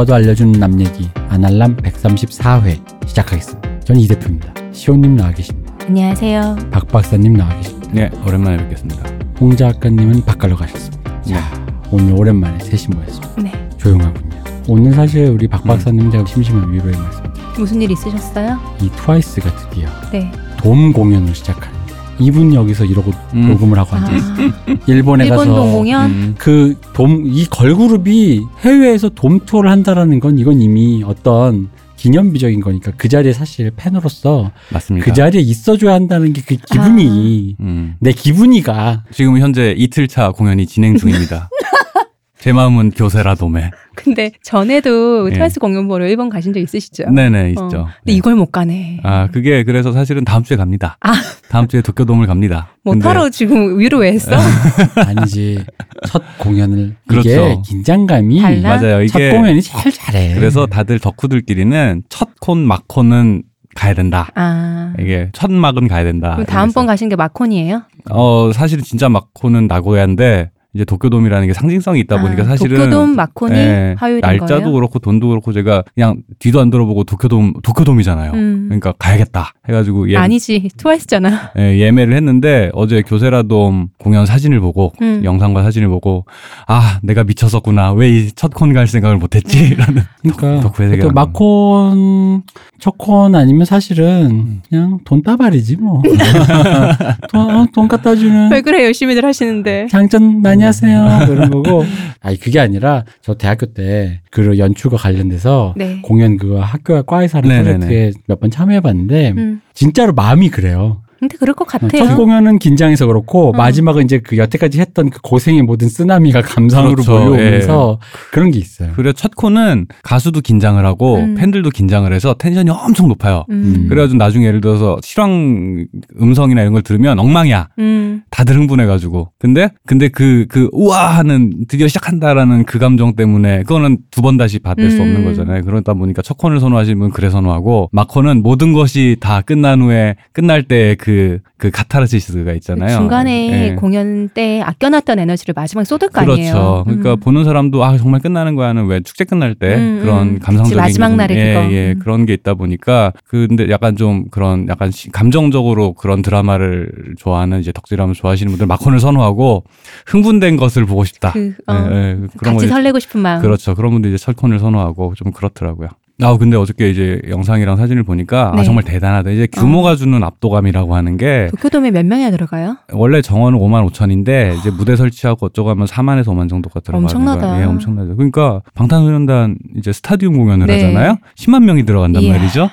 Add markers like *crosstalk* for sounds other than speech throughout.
물어봐도 알려주는 남 얘기 아날람 134회 시작하겠습니다. 전이 대표입니다. 시호님 나와 계십니다. 안녕하세요. 박 박사님 나와 계십니다. 네, 오랜만에 뵙겠습니다. 홍 작가님은 바깥로 가셨습니다. 네. 오늘 오랜만에 셋이 모였습니다. 네. 조용하군요. 오늘 사실 우리 박 박사님 제가 심심한 위로의 말씀. 무슨 일 있으셨어요? 이 트와이스가 드디어 네. 돔 공연을 시작하는데 이분 여기서 이러고 음. 녹음을 하고 아, 앉아 일본에 일본 가서 동공연? 음, 그돔이 걸그룹이 해외에서 돔 투어를 한다라는 건 이건 이미 어떤 기념비적인 거니까 그 자리에 사실 팬으로서 맞습니다. 그 자리에 있어줘야 한다는 게 그 기분이 음, 내 기분이가 지금 현재 이틀 차 공연이 진행 중입니다. *laughs* 제 마음은 교세라 도매. 근데 전에도 예. 트와이스 공연 보러 일본 가신 적 있으시죠? 네네 어. 있죠. 근데 네. 이걸 못 가네. 아 그게 그래서 사실은 다음 주에 갑니다. 아. 다음 주에 도쿄돔을 갑니다. *laughs* 뭐 근데 타로 지금 위로 왜 했어? *laughs* 아니지 첫 공연을 그렇죠. 이게 긴장감이 달라? 맞아요. 첫 이게 공연이 제일 잘해. 그래서 다들 덕후들끼리는 첫콘 막콘은 가야 된다. 아. 이게 첫 막은 가야 된다. 그럼 다음번 가신 게 마콘이에요? 어 사실은 진짜 막콘은 나고야인데 이제 도쿄돔이라는 게 상징성이 있다 보니까 아, 사실은 도쿄돔 마콘이 예, 화요일인 날짜도 거예요? 그렇고 돈도 그렇고 제가 그냥 뒤도 안 들어보고 도쿄돔 도쿄돔이잖아요. 음. 그러니까 가야겠다 해가지고 예, 아니지 트와이스잖아. 예, 예매를 했는데 어제 교세라돔 공연 사진을 보고 음. 영상과 사진을 보고 아 내가 미쳤었구나 왜 이 첫 콘 갈 생각을 음. 못했지라는 *laughs* 그러니까 덕후의 세계 또 마콘 첫콘 아니면 사실은 그냥 돈 따발이지 뭐. *laughs* 돈, 어, 돈 갖다 주는 왜 그래 열심히들 하시는데. 장전 많이 하세요. 그런 *laughs* 거고. 아니 그게 아니라 저 대학교 때 그 연출과 관련돼서 네. 공연 그거 학교와 과에서 하는 네네네. 프로젝트에 몇 번 참여해봤는데 음. 진짜로 마음이 그래요. 근데 그럴 것첫 같아요. 공연은 긴장해서 그렇고 어. 마지막은 이제 그 여태까지 했던 그 고생의 모든 쓰나미가 감상으로 그렇죠. 몰려오면서 그런 게 있어요. 그래 첫 콘은 가수도 긴장을 하고 음. 팬들도 긴장을 해서 텐션이 엄청 높아요. 음. 그래가지고 나중에 예를 들어서 실황 음성이나 이런 걸 들으면 엉망이야. 음. 다들 흥분해가지고. 근데, 근데 그, 그, 우와 하는 드디어 시작한다라는 그 감정 때문에 그거는 두 번 다시 받을 수 음. 없는 거잖아요. 그러다 보니까 첫 콘을 선호하시는 분은 그래 선호하고, 마콘은 모든 것이 다 끝난 후에 끝날 때 그, 그 카타르시스가 있잖아요. 중간에 예. 공연 때 아껴놨던 에너지를 마지막에 쏟을 거 그렇죠. 아니에요. 그러니까 음. 보는 사람도 아 정말 끝나는 거야는 왜 축제 끝날 때 음, 그런 음. 감성적인 그치, 마지막 날에 예, 그거. 예, 음. 그런 게 있다 보니까 근데 약간 좀 그런 약간 시- 감정적으로 그런 드라마를 좋아하는 이제 덕질하면 좋아하시는 분들 마콘을 선호하고 흥분된 것을 보고 싶다. 그, 어, 예, 예, 그런 같이 거 설레고 싶은 마음. 그렇죠. 그런 분들 이제 철콘을 선호하고 좀 그렇더라고요. 아 근데 어저께 이제 영상이랑 사진을 보니까 네. 아 정말 대단하다. 이제 규모가 주는 압도감이라고 하는 게 도쿄돔에 몇 명이나 들어가요? 원래 정원은 5만 5천인데 이제 무대 설치하고 어쩌고 하면 4만에서 5만 정도가 들어가는 엄청나다. 거예요. 예, 엄청나죠. 그러니까 방탄소년단 이제 스타디움 공연을 네. 하잖아요. 10만 명이 들어간단 이야. 말이죠.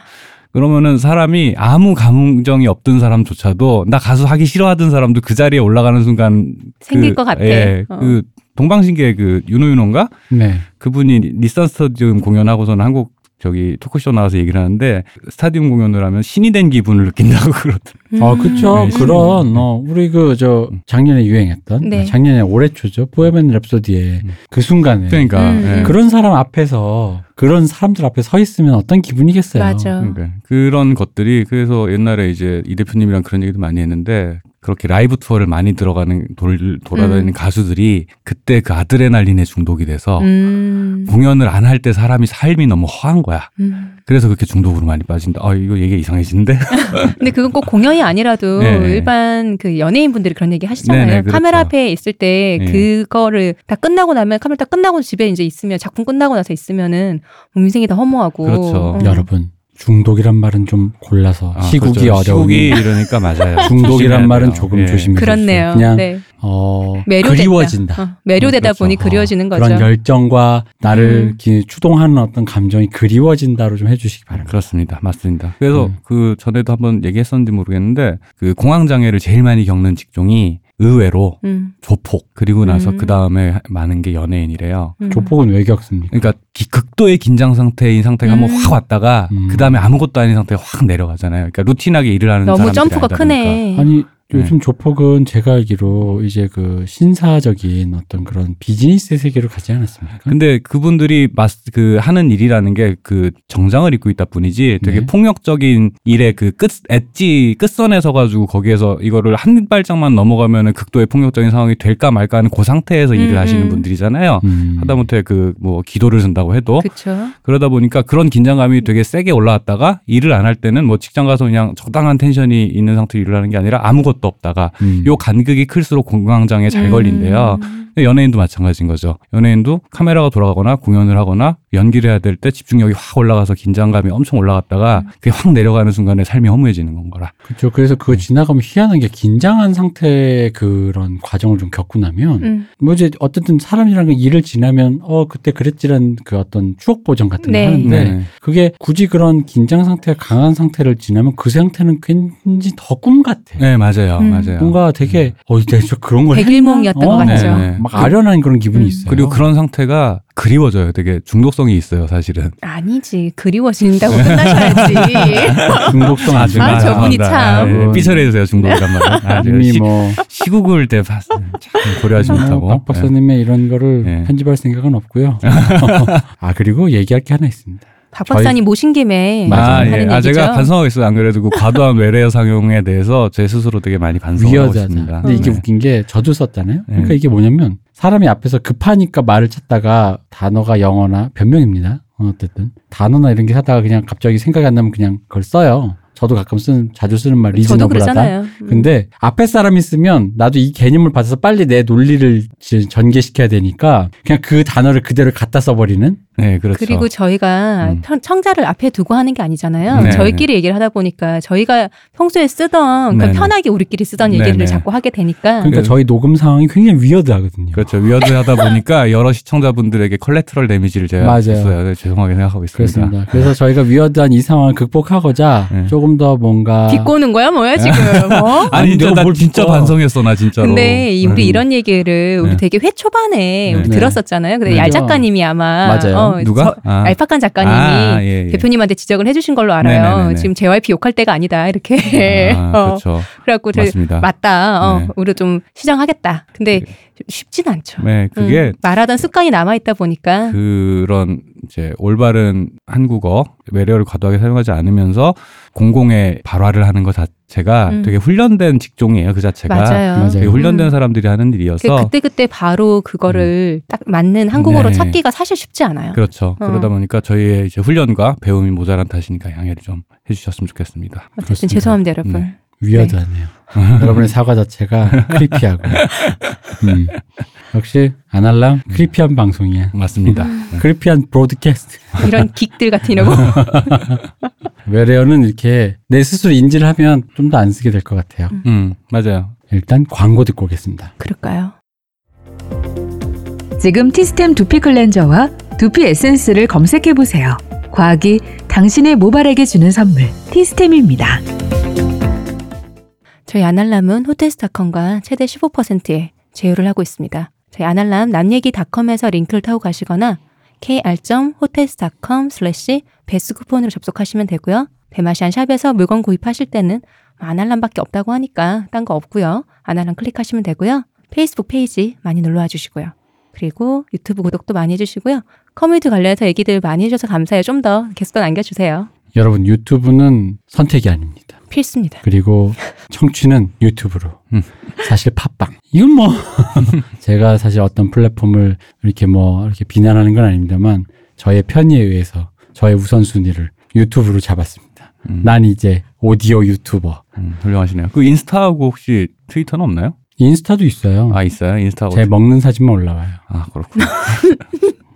그러면은 사람이 아무 감정이 없던 사람조차도 나 가수 하기 싫어하던 사람도 그 자리에 올라가는 순간 생길 그, 것 같아. 예, 어. 그 동방신기의 그 윤호윤호인가 네. 그분이 리산 스타디움 공연하고서는 한국 저기 토크쇼 나와서 얘기를 하는데 스타디움 공연을 하면 신이 된 기분을 느낀다고 *laughs* 그러더라고요. 아, 그쵸. 네, 그런, 어, 우리 그, 저, 작년에 유행했던, 네. 아, 작년에 올해 초죠. 보헤미안 랩소디의 음. 그 순간에. 그러니까 음, 예. 그런 사람 앞에서, 그런 사람들 앞에 서 있으면 어떤 기분이겠어요. 맞아. 그러니까 그런 것들이 그래서 옛날에 이제 이 대표님이랑 그런 얘기도 많이 했는데 그렇게 라이브 투어를 많이 들어가는 돌, 돌아다니는 음. 가수들이 그때 그 아드레날린에 중독이 돼서 음. 공연을 안 할 때 사람이 삶이 너무 허한 거야. 음. 그래서 그렇게 중독으로 많이 빠진다. 아 이거 얘기 이상해지는데? *laughs* 근데 그건 꼭 공연이 아니라도 네. 일반 그 연예인 분들이 그런 얘기 하시잖아요. 네, 네, 그렇죠. 카메라 앞에 있을 때 네. 그거를 다 끝나고 나면 카메라 다 끝나고 집에 이제 있으면 작품 끝나고 나서 있으면은 뭐 인생이 다 허무하고. 그렇죠. 어. 여러분, 중독이란 말은 좀 골라서 아, 시국이 그렇죠. 어려우니 시국이 *laughs* 이러니까 맞아요. 중독이란 말은 돼요. 조금 예. 조심해 그렇네요. 그냥 네. 어 매료된다. 그리워진다. 어, 매료되다 그렇죠. 보니 어, 그리워지는 거죠. 그런 열정과 나를 음. 추동하는 어떤 감정이 그리워진다로 좀 해주시기 바랍니다. 그렇습니다. 맞습니다. 그래서 음. 그 전에도 한번 얘기했었는지 모르겠는데 그 공황 장애를 제일 많이 겪는 직종이 의외로 음. 조폭 그리고 나서 음. 그 다음에 많은 게 연예인이래요. 음. 조폭은 왜 겪습니까? 그러니까 기- 극도의 긴장 상태인 상태가 음. 한번 확 왔다가 음. 그 다음에 아무것도 아닌 상태가 확 내려가잖아요. 그러니까 루틴하게 일을 하는 너무 사람들이 점프가 크네. 아니 요즘 조폭은 제가 알기로 이제 그 신사적인 어떤 그런 비즈니스 세계로 가지 않았습니까? 근데 그분들이 마스 그 하는 일이라는 게 그 정장을 입고 있다 뿐이지 되게 네. 폭력적인 일의 그 끝 엣지 끝선에 서 가지고 거기에서 이거를 한 발짝만 넘어가면은 극도의 폭력적인 상황이 될까 말까 하는 그 상태에서 음, 일을 하시는 음. 분들이잖아요. 음. 하다못해 그 뭐 기도를 쓴다고 해도 그렇죠. 그러다 보니까 그런 긴장감이 되게 세게 올라왔다가 일을 안 할 때는 뭐 직장 가서 그냥 적당한 텐션이 있는 상태로 일을 하는 게 아니라 아무것도 없다가 음. 요 간극이 클수록 공황장애 잘 걸린대요. 음. 근데 연예인도 마찬가지인 거죠. 연예인도 카메라가 돌아가거나 공연을 하거나 연기를 해야 될 때 집중력이 확 올라가서 긴장감이 엄청 올라갔다가 그게 확 내려가는 순간에 삶이 허무해지는 건 거라. 그렇죠. 그래서 그거 지나가면 희한한 게 긴장한 상태의 그런 과정을 좀 겪고 나면 음. 뭐 이제 어쨌든 사람이라는 게 일을 지나면 어 그때 그랬지란 그 어떤 추억 보정 같은 네. 거 하는데 네. 그게 굳이 그런 긴장 상태가 강한 상태를 지나면 그 상태는 왠지 더 꿈 같아. 네, 맞아요. 음. 맞아요. 뭔가 되게 어 내가 저 그런 걸 백일몽이었던 했나? 것 어, 같죠. 네, 네. 막 아련한 그런 기분이 음. 있어요. 그리고 그런 상태가 그리워져요. 되게 중독성이 있어요, 사실은. 아니지 그리워진다고 끝나셔야지. *laughs* 중독성 아주 아, 저분이 참. 삐처리해주세요, 중독이란 말은. 아, 이미 시, 뭐 시국을 때 봤어요. 참 고려하지 못하고. 박 박사님의 이런 거를 네. 편집할 생각은 없고요. *laughs* 아 그리고 얘기할 게 하나 있습니다. 박 박사님 모신 김에 아. 예. 하는 아, 얘기죠. 제가 반성하고 있어요. 안 그래도 그 과도한 *laughs* 외래어 상용에 대해서 제 스스로 되게 많이 반성하고. 있습니다. 근데 이게 네. 웃긴 게 저도 썼잖아요. 그러니까 네. 이게 뭐냐면 사람이 앞에서 급하니까 말을 찾다가 단어가 영어나 변명입니다. 어, 어쨌든 단어나 이런 게 하다가 그냥 갑자기 생각이 안 나면 그냥 그걸 써요. 저도 가끔 쓰는 자주 쓰는 말 리즈너블하다. 음. 근데 앞에 사람이 쓰면 나도 이 개념을 받아서 빨리 내 논리를 전개시켜야 되니까 그냥 그 단어를 그대로 갖다 써버리는 네, 그렇죠. 그리고 저희가 음. 편- 청자를 앞에 두고 하는 게 아니잖아요. 네. 저희끼리 얘기를 하다 보니까 저희가 평소에 쓰던 그 네네. 편하게 우리끼리 쓰던 얘기를 네네. 자꾸 하게 되니까 그러니까 그- 저희 녹음 상황이 굉장히 weird하거든요. 그렇죠. 위어드하다 보니까 *laughs* 여러 시청자분들에게 collateral damage를 제가. 네, 죄송하게 생각하고 있습니다. 그렇습니다. 그래서 저희가 weird한 이 상황을 극복하고자 네. 조금 더 뭔가 비꼬는 거야 뭐야 지금? 어? *laughs* 아니, 진짜 내가 나뭘 진짜. 반성했어, 나 진짜로. 근데 이- 우리 음. 이런 얘기를 우리 네. 되게 회 초반에 우리 네. 들었었잖아요. 근데 네. 얄 작가님이 아마 맞아요. 어, 누가? 저- 아. 알파칸 작가님이 아, 예, 예. 대표님한테 지적을 해주신 걸로 알아요. 네네네네. 지금 JYP 욕할 때가 아니다 이렇게. 아, *laughs* 어, 그렇죠. 그래갖고 저희 맞습니다. 맞다. 어, 네. 우리 좀 시정하겠다. 근데 쉽진 않죠. 네, 그게 음, 말하던 습관이 남아 있다 보니까 그런 이제 올바른 한국어 외래어를 과도하게 사용하지 않으면서 공공의 발화를 하는 것 자체가 음. 되게 훈련된 직종이에요. 그 자체가 맞아요. 맞아요. 되게 훈련된 음. 사람들이 하는 일이어서 그 그때 그때 바로 그거를 딱 맞는 한국어로 네. 찾기가 사실 쉽지 않아요. 그렇죠. 어. 그러다 보니까 저희의 이제 훈련과 배움이 모자란 탓이니까 양해를 좀 해주셨으면 좋겠습니다. 어쨌든 그렇습니다. 죄송합니다, 여러분. 네. 위어드하네요. *laughs* 여러분의 사과 자체가 크리피하고. *laughs* 음. 역시 아날람 크리피한 방송이야. 맞습니다. 음. 네. 크리피한 브로드캐스트. 이런 긱들 같은 이러고 *laughs* 외래어는 이렇게 내 스스로 인지를 하면 좀 더 안 쓰게 될 것 같아요. 음, 맞아요. 일단 광고 듣고 오겠습니다. 그럴까요? 지금 티스템 두피 클렌저와 두피 에센스를 검색해 보세요. 과학이 당신의 모발에게 주는 선물 티스템입니다. 저희 아날람은 호텔스닷컴과 최대 15%의 제휴를 하고 있습니다. 저희 아날람 남얘기닷컴에서 링크를 타고 가시거나 kr.hotels.com slash 베스 쿠폰으로 접속하시면 되고요. 대마시안 샵에서 물건 구입하실 때는 아날람밖에 없다고 하니까 딴 거 없고요. 아날람 클릭하시면 되고요. 페이스북 페이지 많이 놀러와 주시고요. 그리고 유튜브 구독도 많이 해주시고요. 커뮤니티 관련해서 얘기들 많이 해주셔서 감사해요. 좀 더 계속 남겨주세요. 여러분 유튜브는 선택이 아닙니다. 필수입니다. 그리고 청취는 유튜브로. 음. 사실 팟빵. 이건 뭐 *laughs* 제가 사실 어떤 플랫폼을 이렇게 뭐 이렇게 비난하는 건 아닙니다만 저의 편의에 의해서 저의 우선순위를 유튜브로 잡았습니다. 음, 난 이제 오디오 유튜버. 음, 훌륭하시네요. 그 인스타하고 혹시 트위터는 없나요? 인스타도 있어요. 아 있어요. 인스타하고. 제 먹는 사진만 올라와요. 아 그렇군요.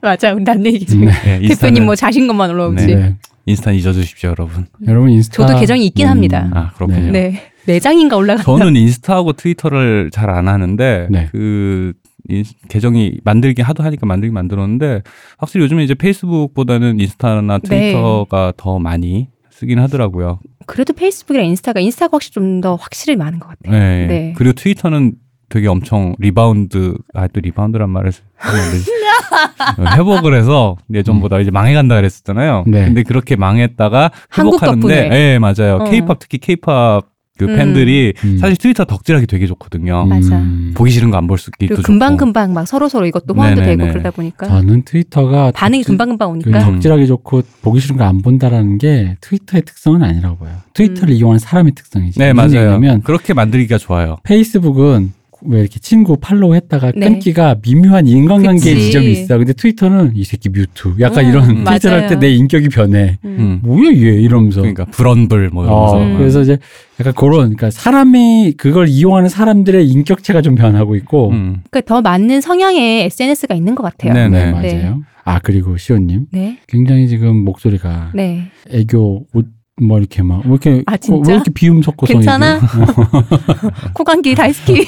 맞아. 남 얘기 중. 네. 네, 대표님 뭐 자신 것만 올라오지. 네. 네. 인스타 잊어주십시오, 여러분. 여러분 인스타. 저도 계정이 있긴 합니다. 아 그렇군요. 네. 매장인가 올라가. 저는 인스타하고 트위터를 잘 안 하는데 네. 그 인- 계정이 만들기 하도 하니까 만들기 만들었는데 확실히 요즘에 이제 페이스북보다는 인스타나 네. 트위터가 더 많이 쓰긴 하더라고요. 그래도 페이스북이랑 인스타가 인스타가 확실히 좀 더 확실히 많은 것 같아요. 네. 네. 그리고 트위터는 되게 엄청 리바운드 아 또 리바운드란 말을 *laughs* 회복을 해서 예전보다 이제 망해간다 그랬었잖아요. 네. 근데 그렇게 망했다가 회복하는데 덕분에. 네, 맞아요. 어. 케이팝 특히 케이팝 그 음. 팬들이 음. 사실 트위터 덕질하기 되게 좋거든요. 맞아. 음. 보기 싫은 거 안 볼수 그리고 좋고. 금방금방 막 서로서로 이것도 호환도 네네네. 되고 그러다 보니까 저는 트위터가 반응이 덕질- 금방금방 그 오니까 덕- 덕질하기 좋고 보기 싫은 거 안 본다라는 게 트위터의 특성은 아니라고 봐요. 트위터를 음. 이용하는 사람의 특성이지. 네, 맞아요. 그렇게 만들기가 좋아요. 페이스북은 왜 이렇게 친구 팔로우 했다가 네. 끊기가 미묘한 인간관계의 그치. 지점이 있어. 근데 트위터는 이 새끼 뮤트. 약간 음, 이런. 트위터를 할 때 내 인격이 변해. 음. 음. 뭐야 얘 이러면서. 그러니까 불언불 뭐 어, 이러면서. 음. 그래서 이제 약간 그런 그러니까 사람이 그걸 이용하는 사람들의 인격체가 좀 변하고 있고 음. 그러니까 더 맞는 성향의 SNS가 있는 것 같아요. 네. 네, 네. 맞아요. 네. 아 그리고 시온님 네. 굉장히 지금 목소리가 네. 애교 옷 뭐 이렇게 막왜 이렇게 아, 어, 진짜? 왜 이렇게 비음 섞어서 괜찮아? 얘기해? *laughs* 코감기 大好き.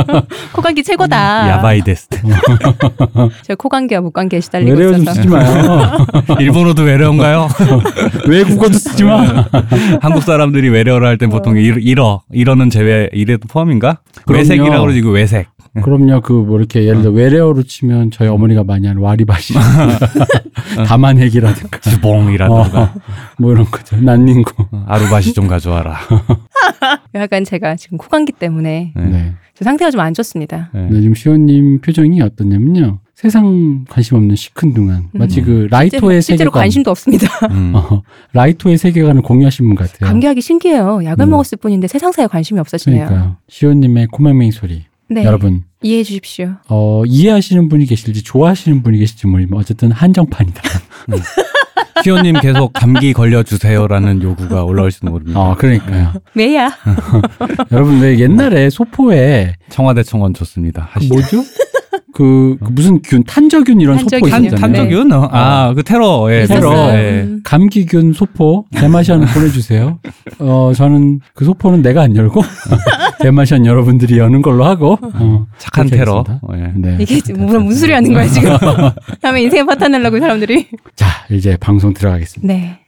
*laughs* 코감기 최고다. やばいです. *laughs* 저 코감기와 목감기에 시달리고 외래어 좀 있어서. 쓰지 마요. 일본어도 외래어인가요? 외국어도 쓰지 마. 한국 사람들이 외래어를 할 땐 보통 일, 일어, 일어는 제외, 이래도 포함인가? 그럼요. 왜색이라고 그러지, 이거 왜색. 그럼요. 그 뭐 이렇게 예를 들어 외래어로 치면 저희 어머니가 많이 하는 와리바시, *laughs* 다마네기라든가 쓰봉이라든가. 어, 뭐 이런 거죠. 난닝구. 와리바시 좀 가져와라. *laughs* 약간 제가 지금 코감기 때문에 네. 네. 저 상태가 좀 안 좋습니다. 네. 네, 지금 시원님 표정이 어떻냐면요. 세상 관심 없는 시큰둥한 마치 음. 그 라이토의 실제로 세계관. 관심도 없습니다. 음. *laughs* 어, 라이토의 세계관을 공유하신 분 같아요. 감기하기 신기해요. 약을 음. 먹었을 뿐인데 세상사에 관심이 없어지네요. 그러니까요. 시온님의 코맹맹이 소리. 네. 여러분 이해해 주십시오. 어, 이해하시는 분이 계실지 좋아하시는 분이 계실지 모르지만 어쨌든 한정판이다. *laughs* 시호님 계속 감기 걸려주세요라는 요구가 올라올지도 모릅니다. 어, 그러니까요. 왜야? *laughs* 여러분 왜 옛날에 소포에 청와대 청원 좋습니다. 그 하시죠. 뭐죠? *laughs* 그, 그 무슨 균, 탄저균 이런 소포 탄저균이요. 탄, 있잖아요. 탄저균? 어. 아, 그 테러. 예, 테러. 예. 음. 감기균 소포 대마시안 보내주세요. *laughs* 어 저는 그 소포는 내가 안 열고 *laughs* 대마시안 여러분들이 여는 걸로 하고 어, 착한 테러. 어, 예. 네. 이게 무슨 무슨 소리 하는 거야 지금? *laughs* 다음에 인생 파탄 내려고 사람들이. 자 이제 방송 들어가겠습니다. 네.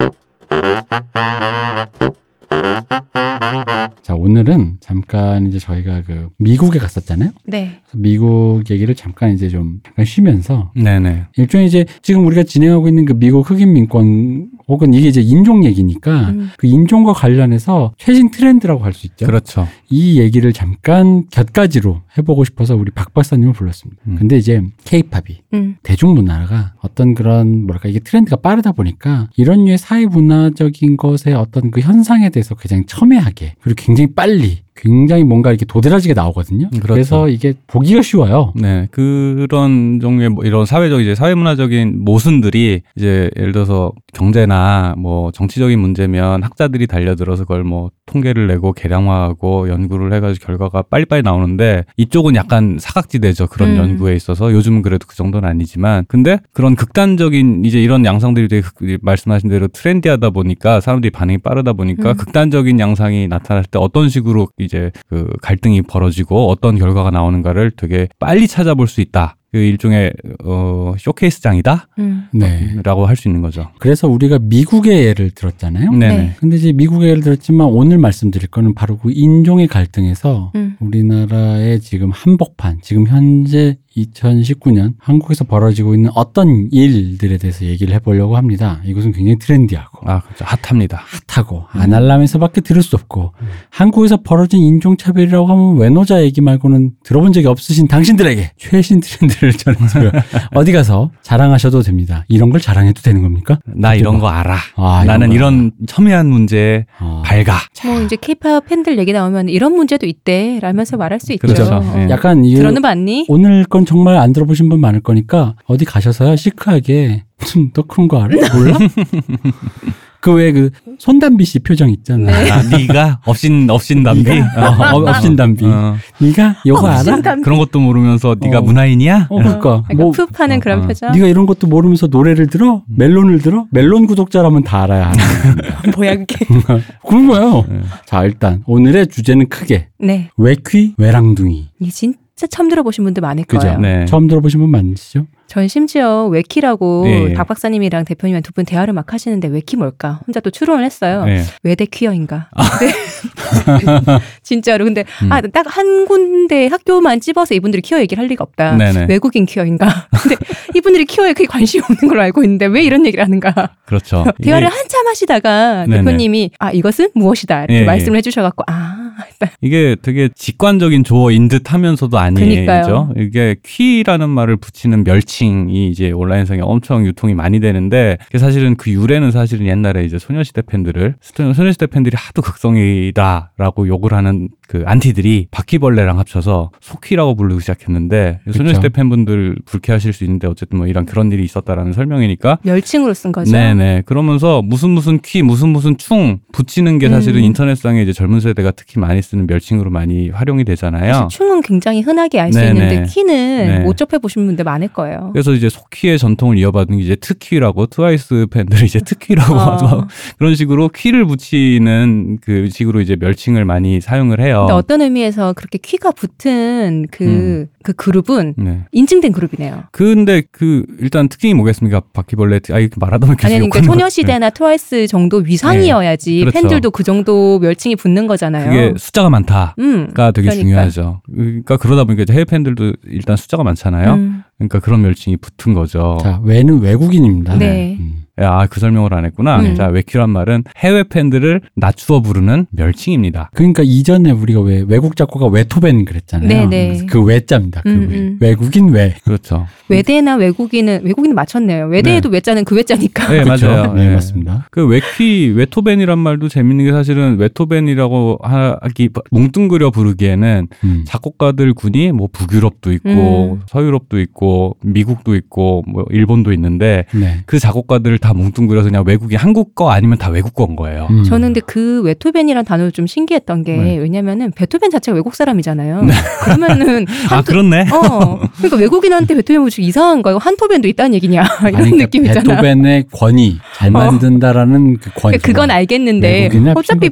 자 오늘은 잠깐 이제 저희가 그 미국에 갔었잖아요. 네. 미국 얘기를 잠깐 이제 좀 잠깐 쉬면서 네네. 일종의 이제 지금 우리가 진행하고 있는 그 미국 흑인 민권 혹은 이게 이제 인종 얘기니까 음. 그 인종과 관련해서 최신 트렌드라고 할 수 있죠. 그렇죠. 이 얘기를 잠깐 곁가지로 해보고 싶어서 우리 박 박사님을 불렀습니다. 음. 근데 이제 케이팝이 음. 대중문화가 어떤 그런 뭐랄까 이게 트렌드가 빠르다 보니까 이런 류의 사회 문화적인 것의 어떤 그 현상에 대해서 굉장히 첨예하게 그리고 굉장히 빨리 굉장히 뭔가 이렇게 도드라지게 나오거든요. 음, 그렇죠. 그래서 이게 보기가 쉬워요. 네, 그런 종류의 뭐 이런 사회적 이제 사회문화적인 모순들이 이제 예를 들어서 경제나 뭐 정치적인 문제면 학자들이 달려들어서 그걸 뭐 통계를 내고 계량화하고 연구를 해가지고 결과가 빨리빨리 나오는데 이쪽은 약간 사각지대죠 그런 음. 연구에 있어서 요즘은 그래도 그 정도는 아니지만 근데 그런 극단적인 이제 이런 양상들이 되게 극- 말씀하신 대로 트렌디하다 보니까 사람들이 반응이 빠르다 보니까 음. 극단적인 양상이 나타날 때 어떤 식으로 이제 그 갈등이 벌어지고 어떤 결과가 나오는가를 되게 빨리 찾아볼 수 있다. 그 일종의 어 쇼케이스장이다. 음. 네. 라고 할수 있는 거죠. 그래서 우리가 미국의 예를 들었잖아요. 네네. 네. 근데 이제 미국의 예를 들었지만 오늘 말씀드릴 거는 바로 그 인종의 갈등에서 음. 우리나라의 지금 한복판, 지금 현재 2019년 한국에서 벌어지고 있는 어떤 일들에 대해서 얘기를 해보려고 합니다. 이것은 굉장히 트렌디하고 아, 그렇죠. 핫합니다. 핫하고 아날람에서밖에 들을 수 없고 한국에서 벌어진 인종차별이라고 하면 외노자 얘기 말고는 들어본 적이 없으신 당신들에게 최신 트렌드를 전해드려 *laughs* 어디 가서 자랑하셔도 됩니다. 이런 걸 자랑해도 되는 겁니까? 나 이런 거 알아. 아, 나는 거. 이런 첨예한 문제에 어, 밝아. 뭐 이제 케이팝 팬들 얘기 나오면 이런 문제도 있대 라면서 말할 수 있죠. 그렇죠. 어. 예. 약간 이 들어는 봤니? 오늘 건 정말 안 들어보신 분 많을 거니까 어디 가셔서요 시크하게 *laughs* 무슨 더큰거 알아? 몰라? *laughs* 그왜그 손담비 씨 표정 있잖아. 네. 아, 네가 없인 없인 담비. 어, 없인 담비. 어, 네가 요거 알아? 그런 것도 모르면서 네가 어. 문화인이야? 어, 그러니까 약간 뭐 푸파는 그런 어, 표정. 네가 이런 것도 모르면서 노래를 들어? 멜론을 들어? 멜론 구독자라면 다 알아야 하는 *laughs* 뭐야 그게? *laughs* 그런 거예요. 네. 자 일단 오늘의 주제는 크게 네. 외퀴 외랑둥이. 진짜 진짜 처음 들어보신 분들 많을 그죠? 거예요. 네. 처음 들어보신 분 많으시죠? 전 심지어 웨키라고 예, 예. 박 박사님이랑 대표님이랑 두분 대화를 막 하시는데 웨키 뭘까? 혼자 또 추론을 했어요. 네. 외대 퀴어인가? *laughs* 네. *laughs* 진짜로. 근데 음. 아, 딱 한 군데 학교만 찝어서 이분들이 퀴어 얘기를 할 리가 없다. 네네. 외국인 퀴어인가? *laughs* 근데 이분들이 퀴어에 크게 관심이 없는 걸로 알고 있는데 왜 이런 얘기를 하는가? 그렇죠. 대화를 한참 하시다가 네네. 대표님이 아 이것은 무엇이다 이렇게 예, 예. 말씀을 해주셔갖고 아 이게 되게 직관적인 조어인 듯 하면서도 그니까요. 아니죠. 이게 퀴라는 말을 붙이는 멸 칭이 이제 온라인상에 엄청 유통이 많이 되는데 사실은 그 유래는 사실은 옛날에 이제 소녀시대 팬들을 소녀- 소녀시대 팬들이 하도 극성이다라고 욕을 하는 그 안티들이 바퀴벌레랑 합쳐서 소퀴라고 부르기 시작했는데 그쵸. 소녀시대 팬분들 불쾌하실 수 있는데 어쨌든 뭐 이런 그런 일이 있었다라는 설명이니까 멸칭으로 쓴 거죠. 네네. 그러면서 무슨 무슨 퀴, 무슨 무슨 충 붙이는 게 사실은 음. 인터넷상에 이제 젊은 세대가 특히 많이 쓰는 멸칭으로 많이 활용이 되잖아요. 충은 굉장히 흔하게 알 수. 있는데 퀴는 네. 못 접해 보신 분들 많을 거예요. 그래서 이제 소퀴의 전통을 이어받은 게 이제 트퀴라고 트와이스 팬들이 이제 트퀴라고 어. 하죠. *laughs* 그런 식으로 퀴를 붙이는 그 식으로 이제 멸칭을 많이 사용을 해요. 근데 어떤 의미에서 그렇게 퀴가 붙은 그, 음. 그 그룹은 네. 인증된 그룹이네요. 근데 그 일단 특징이 뭐겠습니까? 바퀴벌레 아 이렇게 말하다 계속 아니, 그러니까 욕하는 거- 소녀시대나 트와이스 정도 위상이어야지 그렇죠. 팬들도 그 정도 멸칭이 붙는 거잖아요. 그게 숫자가 많다. 음, 가 되게 그러니까. 중요하죠. 그러니까 그러다 보니까 해외 팬들도 일단 숫자가 많잖아요. 음. 그러니까 그런 멸칭이 붙은 거죠. 자, 외는 외국인입니다. 네. 음. 아, 그 설명을 안 했구나. 음. 자, 외큐란 말은 해외 팬들을 낮추어 부르는 멸칭입니다. 그러니까 이전에 우리가 왜 외국 작곡가 외토벤 그랬잖아요. 네, 네. 그 외자입니다. 그 음, 외. 음. 외국인 외. 그렇죠. 외대나 외국인은 외국인은 맞췄네요. 외대에도 외자는 그 외자니까. 네, 그렇죠? 맞아요. 네, 네. 맞습니다. 그 외퀴, 외토벤이란 말도 재밌는 게 사실은 외토벤이라고 하기, 뭉뚱그려 부르기에는 음. 작곡가들 군이 뭐 북유럽도 있고, 음. 서유럽도 있고, 미국도 있고, 뭐 일본도 있는데 네. 그 작곡가들을 다 뭉뚱그려서 그냥 외국인 한국 거 아니면 다 외국 거인 거예요. 음. 저는 근데 그 베토벤이라는 단어를 좀 신기했던 게 네. 왜냐면은 베토벤 자체가 외국 사람이잖아요. 그러면은 *laughs* 아, 한토, 그렇네. 어 그러니까 외국인한테 베토벤 무식 이상한 거예요. 한토벤도 있다는 얘기냐 *laughs* 이런 아니, 그러니까 느낌이잖아. 베토벤의 권위, 잘 어. 만든다라는 그 권위. 그러니까 그건 알겠는데 어차피.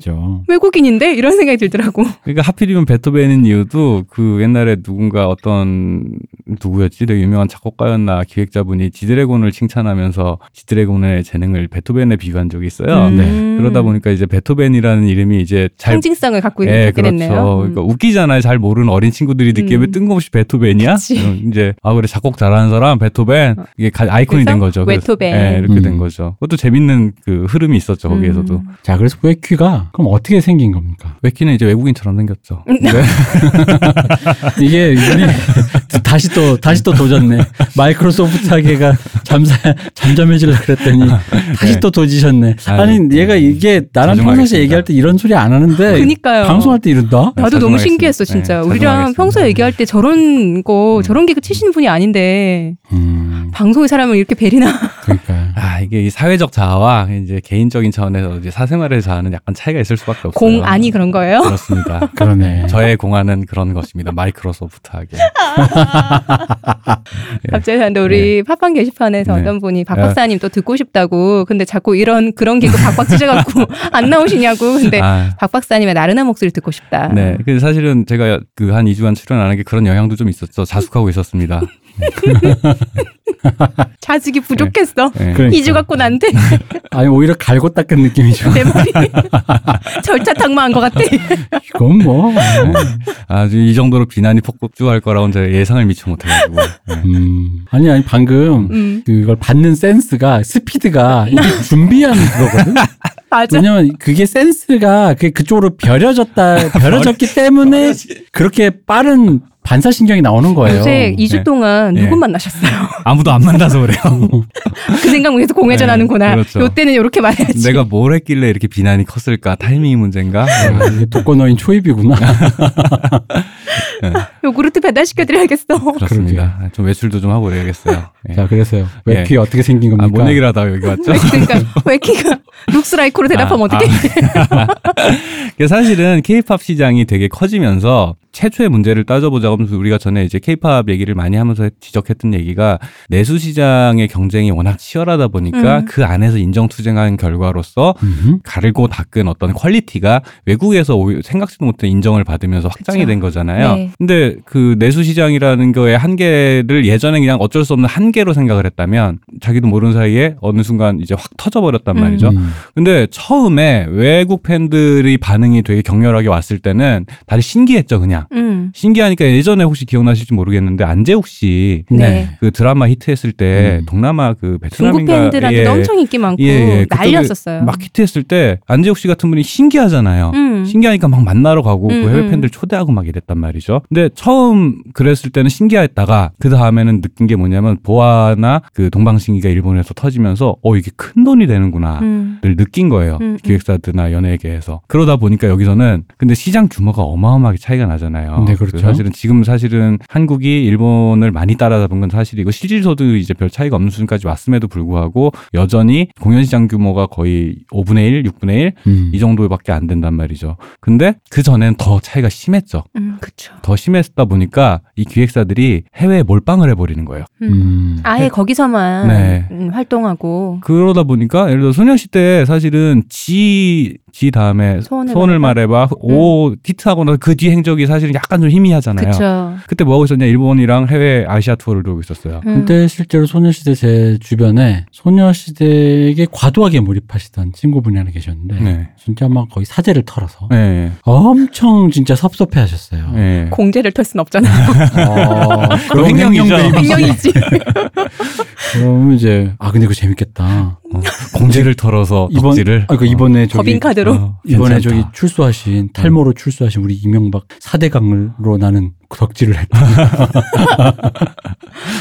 외국인인데 이런 생각이 들더라고. 그러니까 하필이면 베토벤인 이유도 그 옛날에 누군가 어떤 누구였지? 되게 유명한 작곡가였나 기획자분이 지드래곤을 칭찬하면서 지드래곤 의 재능을 베토벤에 비교한 적이 있어요. 음. 네. 그러다 보니까 이제 베토벤이라는 이름이 이제 잘 상징성을 갖고 있는 예, 게 그렇죠. 됐네요. 음. 그러니까 웃기잖아요. 잘 모르는 어린 친구들이 듣기에 음. 왜 뜬금없이 베토벤이야? 이런 이제 아 그래 작곡 잘하는 사람 베토벤 어. 이게 가- 아이콘이 그래서 된 거죠. 외토벤. 예, 이렇게 된 음. 거죠. 그것도 재밌는 그 흐름이 있었죠 거기에서도. 음. 자, 그래서 외퀴가 그럼 어떻게 생긴 겁니까? 웨키는 이제 외국인처럼 생겼죠. 음. 네. *laughs* 이게 우리 다시 또 다시 또 도졌네. 마이크로소프트하게가 잠사 잠잠해질라 그랬더니 다시 네. 또 도지셨네. 아유, 아니 얘가 이게 나랑 평상시에 자중하겠습니다. 얘기할 때 이런 소리 안 하는데 그니까요. 방송할 때 이런다? 나도 너무 자중하겠습니다. 신기했어 진짜. 네, 우리랑. 평소에 얘기할 때 저런 거 음. 저런 개그 치시는 분이 아닌데 음, 방송의 사람을 이렇게 베리나. 그러니까 아 이게 이 사회적 자아와 이제 개인적인 차원에서 이제 사생활의 자아는 약간 차이가 있을 수밖에 없어요. 공 아니 그런 거예요? 그렇습니다. *laughs* 그러네. 저의 공안은 그런 것입니다. 마이크로소프트하게. *laughs* 갑자기 근데 우리 팟빵 게시판에서 네. 어떤 분이 박 야. 박사님 또 듣고 싶다고 근데 자꾸 이런 그런 개그 박박 찢어갖고 *laughs* 안 나오시냐고 근데 아, 박 박사님의 나른한 목소리 듣고 싶다. 네. 그 사실은 제가 그 한 2주간 출연 안 한 게 그런 영향도 좀 있었죠. 자숙하고 있었습니다. *laughs* 자식이 부족했어. 네. 그러니까. 이주 갖고 난데 *laughs* 아니 오히려 갈고 닦은 느낌이죠. 내 머리 *laughs* 절차 탕마한 것 같아. 이건 뭐. 아주 이 정도로 비난이 폭주할 거라고는 제가 예상을 미처 못해가지고. 네. 음. 아니 아니 방금 음, 그걸 받는 센스가 스피드가 이게 준비한 그거거든. 맞아. 왜냐면 그게 센스가 그게 그쪽으로 벼려졌다 벼려졌기 때문에 그렇게 빠른 반사신경이 나오는 거예요. 요새 2주 네. 동안 네. 누구 만나셨어요? *laughs* 아무도 안 만나서 그래요. *laughs* 그 생각 위해서 공회전하는구나. 네, 그렇죠. 요때는 이렇게 말해야지. 내가 뭘 했길래 이렇게 비난이 컸을까? 타이밍이 문제인가? 아, 이게 독거노인 초입이구나. *laughs* 요구르트 배달시켜드려야겠어. 그렇습니다. 좀 외출도 좀 하고 그래야겠어요. 예. 자, 그래서요. 왜 예. 귀 어떻게 생긴 아, 겁니까? 뭔 얘기를 하다가 여기 왔죠? 그러니까 웨키가 룩스라이크로 대답하면 아, 어떡해? 그 사실은 케이팝 시장이 되게 커지면서 최초의 문제를 따져보자고 하면서 우리가 전에 이제 케이팝 얘기를 많이 하면서 지적했던 얘기가 내수 시장의 경쟁이 워낙 치열하다 보니까 음. 그 안에서 인정 투쟁한 결과로서 음. 갈고 닦은 어떤 퀄리티가 외국에서 생각지도 못한 인정을 받으면서 확장이 그쵸. 된 거잖아요. 네. 근데 그 내수 시장이라는 거의 한계를 예전에 그냥 어쩔 수 없는 한계로 생각을 했다면 자기도 모르는 사이에 어느 순간 이제 확 터져버렸단 음. 말이죠. 음. 근데 처음에 외국 팬들이 반응이 되게 격렬하게 왔을 때는 다들 신기했죠, 그냥. 음. 신기하니까 예전에 혹시 기억나실지 모르겠는데 안재욱 씨그 네. 드라마 히트했을 때 음. 동남아 그 중국 베트남인가 팬들한테 예, 엄청 인기 많고 예, 예. 난리였었어요. 막 히트했을 때 안재욱 씨 같은 분이 신기하잖아요. 음. 신기하니까 막 만나러 가고 음, 그 해외 음. 팬들 초대하고 막 이랬단 말이죠. 근데 처음 그랬을 때는 신기했다가 그 다음에는 느낀 게 뭐냐면 보아나 그 동방신기가 일본에서 터지면서 어 이게 큰 돈이 되는구나. 음. 를 느낀 거예요. 음, 음. 기획사들이나 연예계에서. 그러다 보니까 여기서는 근데 시장 규모가 어마어마하게 차이가 나잖아요. 네, 그렇죠. 그 사실은 지금 사실은 한국이 일본을 많이 따라잡은 건 사실이고 실질서도 이제 별 차이가 없는 수준까지 왔음에도 불구하고 여전히 공연 시장 규모가 거의 5분의 1, 6분의 1 음. 이 정도밖에 안 된단 말이죠. 근데 그 전엔 더 차이가 심했죠. 음, 그쵸. 더 심했다 보니까 이 기획사들이 해외에 몰빵을 해버리는 거예요. 음. 음. 아예 거기서만 네. 음, 활동하고 그러다 보니까 예를 들어 소녀시대 사실은 지, 지 다음에 소원을, 소원을 말해봐. 말해봐. 오, 히트하고 나서 그 뒤 행적이 사실 은 약간 좀 희미하잖아요. 그쵸. 그때 뭐 하고 있었냐? 일본이랑 해외 아시아 투어를 돌고 있었어요. 음. 근데 실제로 소녀시대 제 주변에 소녀시대에게 과도하게 몰입하시던 친구분이 하나 계셨는데 네. 진짜 막 거의 사제를 털어서 네. 엄청 진짜 섭섭해 하셨어요. 네. 공제를 털 순 없잖아요. *laughs* 어, 횡령이죠. 횡령들이 횡령이지. *laughs* 그럼 이제 아 근데 그거 재밌겠다. 어, 공지를 털어서 *laughs* 이번 덕지를. 아, 그 이번에 저기 법인카드로. 어, 이번에 괜찮다. 저기 출소하신 탈모로 출소하신 우리 이명박 사대 강으로 나는 덕질을 했다. *laughs*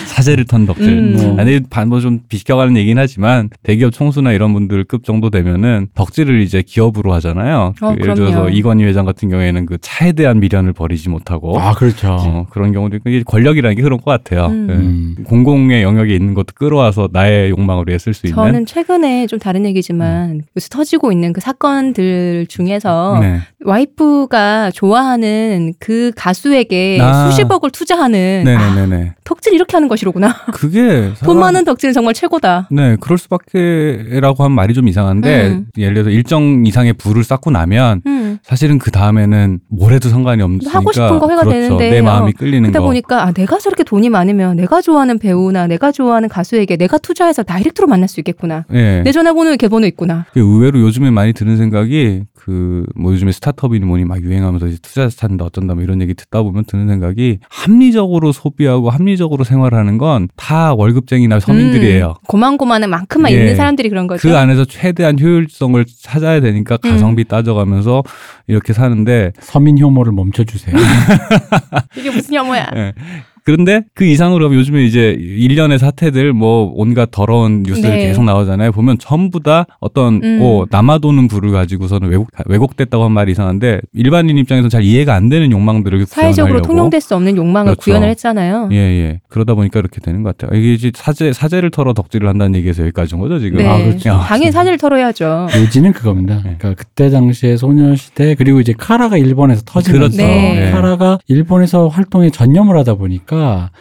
사제를 턴 덕질. 음. 뭐. 아니 반뭐좀 비껴가는 얘기긴 하지만 대기업 총수나 이런 분들급 정도 되면은 덕질을 이제 기업으로 하잖아요. 어, 그 예를 들어서. 이건희 회장 같은 경우에는 그 차에 대한 미련을 버리지 못하고 아 그렇죠. 어, 그런 경우도 있고 이게 권력이라는 게 그런 것 같아요. 음. 예. 음. 공공의 영역에 있는 것도 끌어와서 나의 욕망을 위해 쓸 수 있는. 저는 최근에 좀 다른 얘기지만 요새 터지고 있는 그 사건들 중에서 네. 와이프가 좋아하는 그 가수에게 아. 수십억을 투자하는 네네네네. 덕질 이렇게 하는 것이로구나. 그게 *laughs* 돈 사람- 많은 덕질은 정말 최고다. 네, 그럴 수밖에라고 하면 말이 좀 이상한데 음. 예를 들어서 일정 이상의 부를 쌓고 나면 음. 사실은 그 다음에는 뭘 해도 상관이 없으니까 하고 싶은 거 해가 그렇죠. 되는데, 내 마음이 어, 끌리는 그러다 거. 보니까 아 내가 저렇게 돈이 많으면 내가 좋아하는 배우나 내가 좋아하는 가수에게 내가 투자해서 다이렉트로 만날 수 있겠구나. 예. 내 전화번호에 걔번호 있구나. 그 의외로 요즘에 많이 드는 생각이 그 뭐 요즘에 스타트업이니 뭐니 막 유행하면서 이제 투자 찾는다 어쩐다 뭐 이런 얘기 듣다 보면 드는 생각이 합리적으로 소비하고 합리적으로 생활하는 건 다 월급쟁이나 서민들이에요. 음, 고만고만한 만큼만 예. 있는 사람들이 그런 거죠. 그 안에서 최대한 효율성을 찾아야 되니까 음. 가성비 따져가면서 이렇게 사는데 서민 혐오를 멈춰주세요. *laughs* 이게 무슨 혐오야? 예. 그런데 그 이상으로 하면 요즘에 이제 일련의 사태들 뭐 온갖 더러운 뉴스들 네. 계속 나오잖아요. 보면 전부 다 어떤 음. 뭐 남아도는 부를 가지고서는 왜곡 왜곡됐다고 한 말이 이상한데 일반인 입장에서 잘 이해가 안 되는 욕망들을 사회적으로 구현하려고. 통용될 수 없는 욕망을 그렇죠. 구현을 했잖아요. 예, 예. 그러다 보니까 이렇게 되는 것 같아요. 이게 이제 사제, 사제를 털어 덕질을 한다는 얘기에서 여기까지 온 거죠, 지금? 네. 아, 그렇죠. 야, *laughs* 당연히 사진을 털어야죠. 요지는 그겁니다. 네. 그러니까 그때 당시에 소녀시대 그리고 이제 카라가 일본에서 터지면서 그렇죠. 네. 카라가 일본에서 활동에 전념을 하다 보니까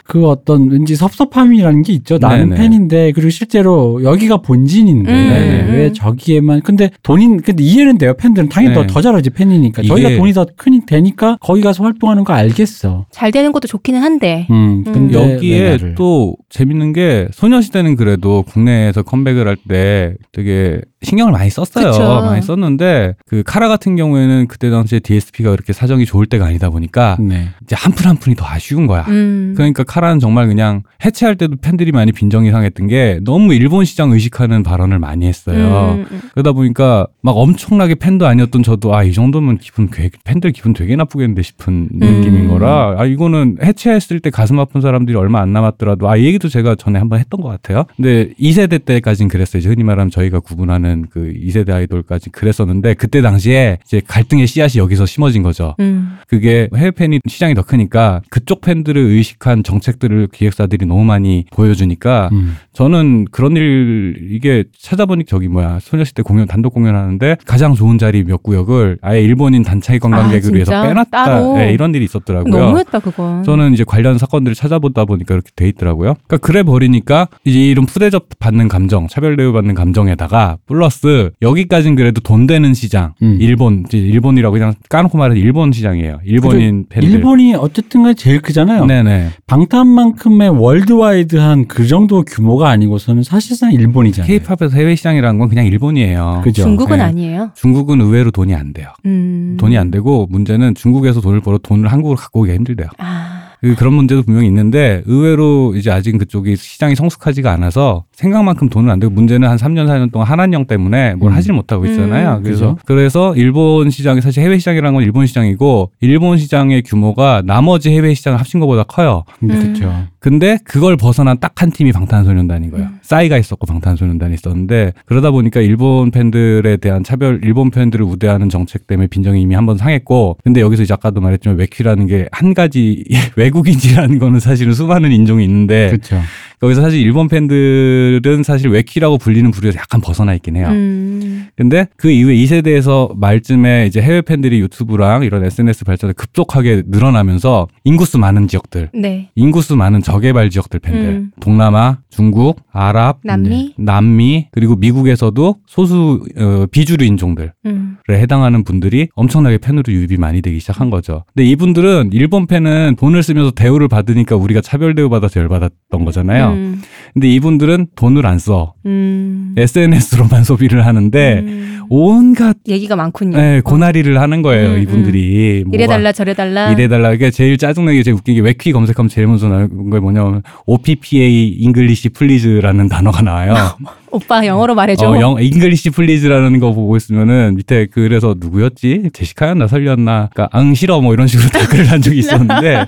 그 어떤 왠지 섭섭함이라는 게 있죠. 나는 네네. 팬인데 그리고 실제로 여기가 본진인데 음, 네네. 왜 저기에만 근데 돈인 근데 이해는 돼요. 팬들은 당연히 네. 더, 더 잘하지 팬이니까 저희가 돈이 더 크니 되니까 거기 가서 활동하는 거 알겠어. 잘 되는 것도 좋기는 한데. 음, 음. 근데 왜 여기에 나를- 또 재밌는 게 소녀시대는 그래도 국내에서 컴백을 할 때 되게 신경을 많이 썼어요. 그쵸. 많이 썼는데 그 카라 같은 경우에는 그때 당시에 DSP가 그렇게 사정이 좋을 때가 아니다 보니까 네. 이제 한 푼 한 푼이 더 아쉬운 거야. 음. 그러니까 카라는 정말 그냥 해체할 때도 팬들이 많이 빈정이 상했던 게 너무 일본 시장 의식하는 발언을 많이 했어요. 음, 음. 그러다 보니까 막 엄청나게 팬도 아니었던 저도 아 이 정도면 기분 되- 팬들 기분 되게 나쁘겠는데 싶은 느낌인 거라 아 이거는 해체했을 때 가슴 아픈 사람들이 얼마 안 남았더라도 아 이 얘기도 제가 전에 한번 했던 것 같아요. 근데 2세대 때까지는 그랬어요. 이제 흔히 말하면 저희가 구분하는 그 2세대 아이돌까지 그랬었는데 그때 당시에 이제 갈등의 씨앗이 여기서 심어진 거죠. 음. 그게 해외 팬이 시장이 더 크니까 그쪽 팬들을 의식 한 정책들을 기획사들이 너무 많이 보여주니까 음. 저는 그런 일 이게 찾아보니 저기 뭐야 소녀시대 공연 단독 공연하는데 가장 좋은 자리 몇 구역을 아예 일본인 단체 아, 해서 진짜? 빼놨다 따로? 네, 이런 일이 있었더라고요. 너무했다 그건. 저는 이제 관련 사건들을 찾아보다 보니까 이렇게 돼 있더라고요. 그러니까 그래 버리니까 이제 이런 푸대접 받는 감정, 차별 대우 받는 감정에다가 플러스 여기까진 그래도 돈 되는 시장, 음. 일본 일본이라고 그냥 까놓고 말해서 일본 시장이에요. 일본인 팬들. 일본이 어쨌든 간에 제일 크잖아요. 네네. 방탄만큼의 월드와이드한 그 정도 규모가 아니고서는 사실상 일본이잖아요. 케이팝에서 해외 시장이라는 건 그냥 일본이에요. 그죠? 중국은 네. 아니에요. 중국은 의외로 돈이 안 돼요. 음. 돈이 안 되고 문제는 중국에서 돈을 벌어 돈을 한국으로 갖고 오기가 힘들대요. 아. 그- 그런 문제도 분명히 있는데 의외로 이제 아직 그쪽이 시장이 성숙하지가 않아서 생각만큼 돈은 안 되고 문제는 한 3년 4년 동안 한한령 때문에 뭘 음. 하질 못하고 있잖아요. 음. 그래서 그죠. 그래서 일본 시장이 사실 해외 시장이라는 건 일본 시장이고 일본 시장의 규모가 나머지 해외 시장을 합친 것보다 커요. 음. 그렇죠. 근데 그걸 벗어난 딱 한 팀이 방탄소년단인 거예요. 음. 싸이가 있었고 방탄소년단이 있었는데 그러다 보니까 일본 팬들에 대한 차별, 일본 팬들을 우대하는 정책 때문에 빈정이 이미 한 번 상했고 근데 여기서 이제 아까도 말했지만 외퀴라는 게 한 가지 *laughs* 외 국인이라는 거는 사실은 수많은 인종이 있는데 그렇죠. 거기서 사실 일본 팬들은 사실 외퀴라고 불리는 부류에서 약간 벗어나 있긴 해요. 음. 근데 그 이후에 2세대에서 말쯤에 이제 해외 팬들이 유튜브랑 이런 SNS 발전에 급속하게 늘어나면서 인구수 많은 지역들 네. 인구수 많은 저개발 지역들 팬들, 음. 동남아, 중국, 아랍, 남미. 남미, 그리고 미국에서도 소수 어, 비주류 인종들에 음. 해당하는 분들이 엄청나게 팬으로 유입이 많이 되기 시작한 거죠. 근데 이분들은 일본 팬은 돈을 쓰면 서 대우를 받으니까 우리가 차별 대우 받아서 열받았던 거잖아요. 음. 근데 이분들은 돈을 안 써. 음. SNS로만 *laughs* 소비를 하는데 음. 온갖 얘기가 많군요. 네, 고나리를 하는 거예요, 음, 이분들이. 뭐가- 이래달라 저래달라. 이래달라. 이게 제일 짜증나게 제일 웃긴 게 외퀴 검색하면 제일 먼저 나오는 게 뭐냐면 오빠 English please라는 단어가 나와요. *laughs* 오빠 영어로 말해줘. 어, 영 English please라는 거 보고 있으면은 밑에 그래서 누구였지? 제시카였나 설리였나? 그러니까 앙 싫어 뭐 이런 식으로 *laughs* 댓글을 한 적이 있었는데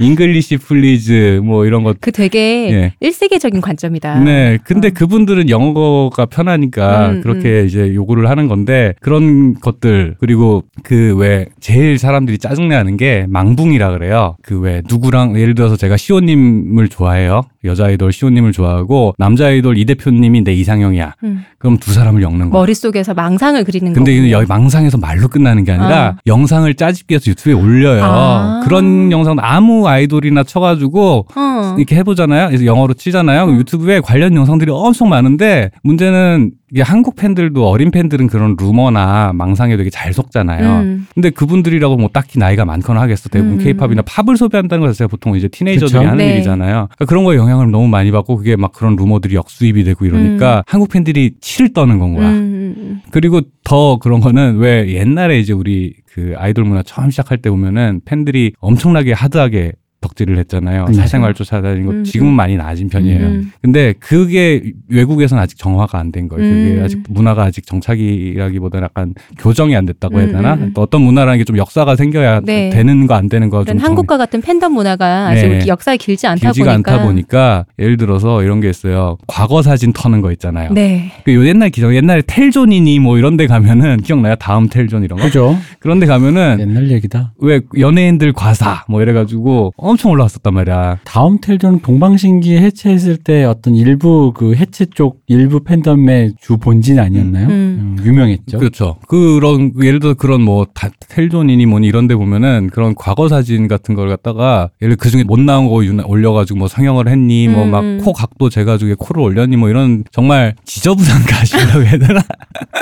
English please 뭐 이런 것 그 되게 예. 일세계적인 관점이다. 네. 근데 어. 그분들은 영어가 편하니까 음, 그렇게 이제 요구를 하는 건데 그런 것들 그리고 그 왜 제일 사람들이 짜증내는 게 망붕이라 그래요. 그 왜 누구랑 예를 들어서 제가 시호님을 좋아해요. 여자 아이돌 시호님을 좋아하고 남자 아이돌 이 대표님이 내 이상형이야. 음. 그럼 두 사람을 엮는 거야. 머릿속에서 망상을 그리는 근데 거군요. 여기 망상에서 말로 끝나는 게 아니라 아. 영상을 짜집기 해서 유튜브에 올려요. 아. 그런 영상 아무 아이돌이나 쳐가지고 어. 이렇게 해보잖아요. 그래서 영어로 치잖아요. 그럼 유튜브에 관련 영상들이 엄청 많은데 문제는 이게 한국 팬들도 어린 팬들은 그런 루머나 망상에 되게 잘 속잖아요. 음. 근데 그분들이라고 뭐 딱히 나이가 많거나 하겠어. 대부분 음. 케이팝이나 팝을 소비한다는 것 자체가 보통 이제 티네이저들이 그쵸? 하는 네. 일이잖아요. 그러니까 그런 거에 영향을 너무 많이 받고 그게 막 그런 루머들이 역수입이 되고 이러니까 한국 팬들이 치를 떠는 건 거야. 음. 그리고 더 그런 거는 왜 옛날에 이제 우리 그 아이돌 문화 처음 시작할 때 보면은 팬들이 엄청나게 하드하게 덕질을 했잖아요. 음. 사생활 쫓아다니는 음. 거 지금은 많이 나아진 편이에요. 음. 근데 그게 외국에서는 아직 정화가 안 된 거예요. 그게 음. 아직 문화가 아직 정착이라기보다는 약간 교정이 안 됐다고 해야 음, 되나? 음, 음. 또 어떤 문화라는 게 좀 역사가 생겨야 네. 되는 거 안 되는 거좀 이런 한국과 같은 팬덤 문화가 아직 네. 역사에 길지 않다 길지가 보니까. 않다 보니까 예를 들어서 이런 게 있어요. 과거 사진 터는 거 있잖아요. 네. 그요 옛날 기정 옛날에 텔존이니 뭐 이런 데 가면은 *laughs* 기억나요? 다음 텔존 이런 거. 그죠? 그런 데 가면은 옛날 얘기다. 왜 연예인들 과사 뭐 이래 가지고 엄청 올라왔었단 말이야. 다음 텔전 동방신기 해체했을 때 어떤 일부 그 해체 쪽 일부 팬덤의 주 본진 아니었나요? 음. 음, 유명했죠. 그렇죠. 그런 예를 들어 그런 뭐 다- 텔존이니 뭐니 이런 데 보면은 그런 과거 사진 같은 걸 갖다가 예를 그 중에 못 나온 거 유나- 올려가지고 뭐 성형을 했니 뭐 음, 막 음. 코 각도 재가지고 코를 올렸니 뭐 이런 정말 지저분한 *laughs* 가시라고 해야 되나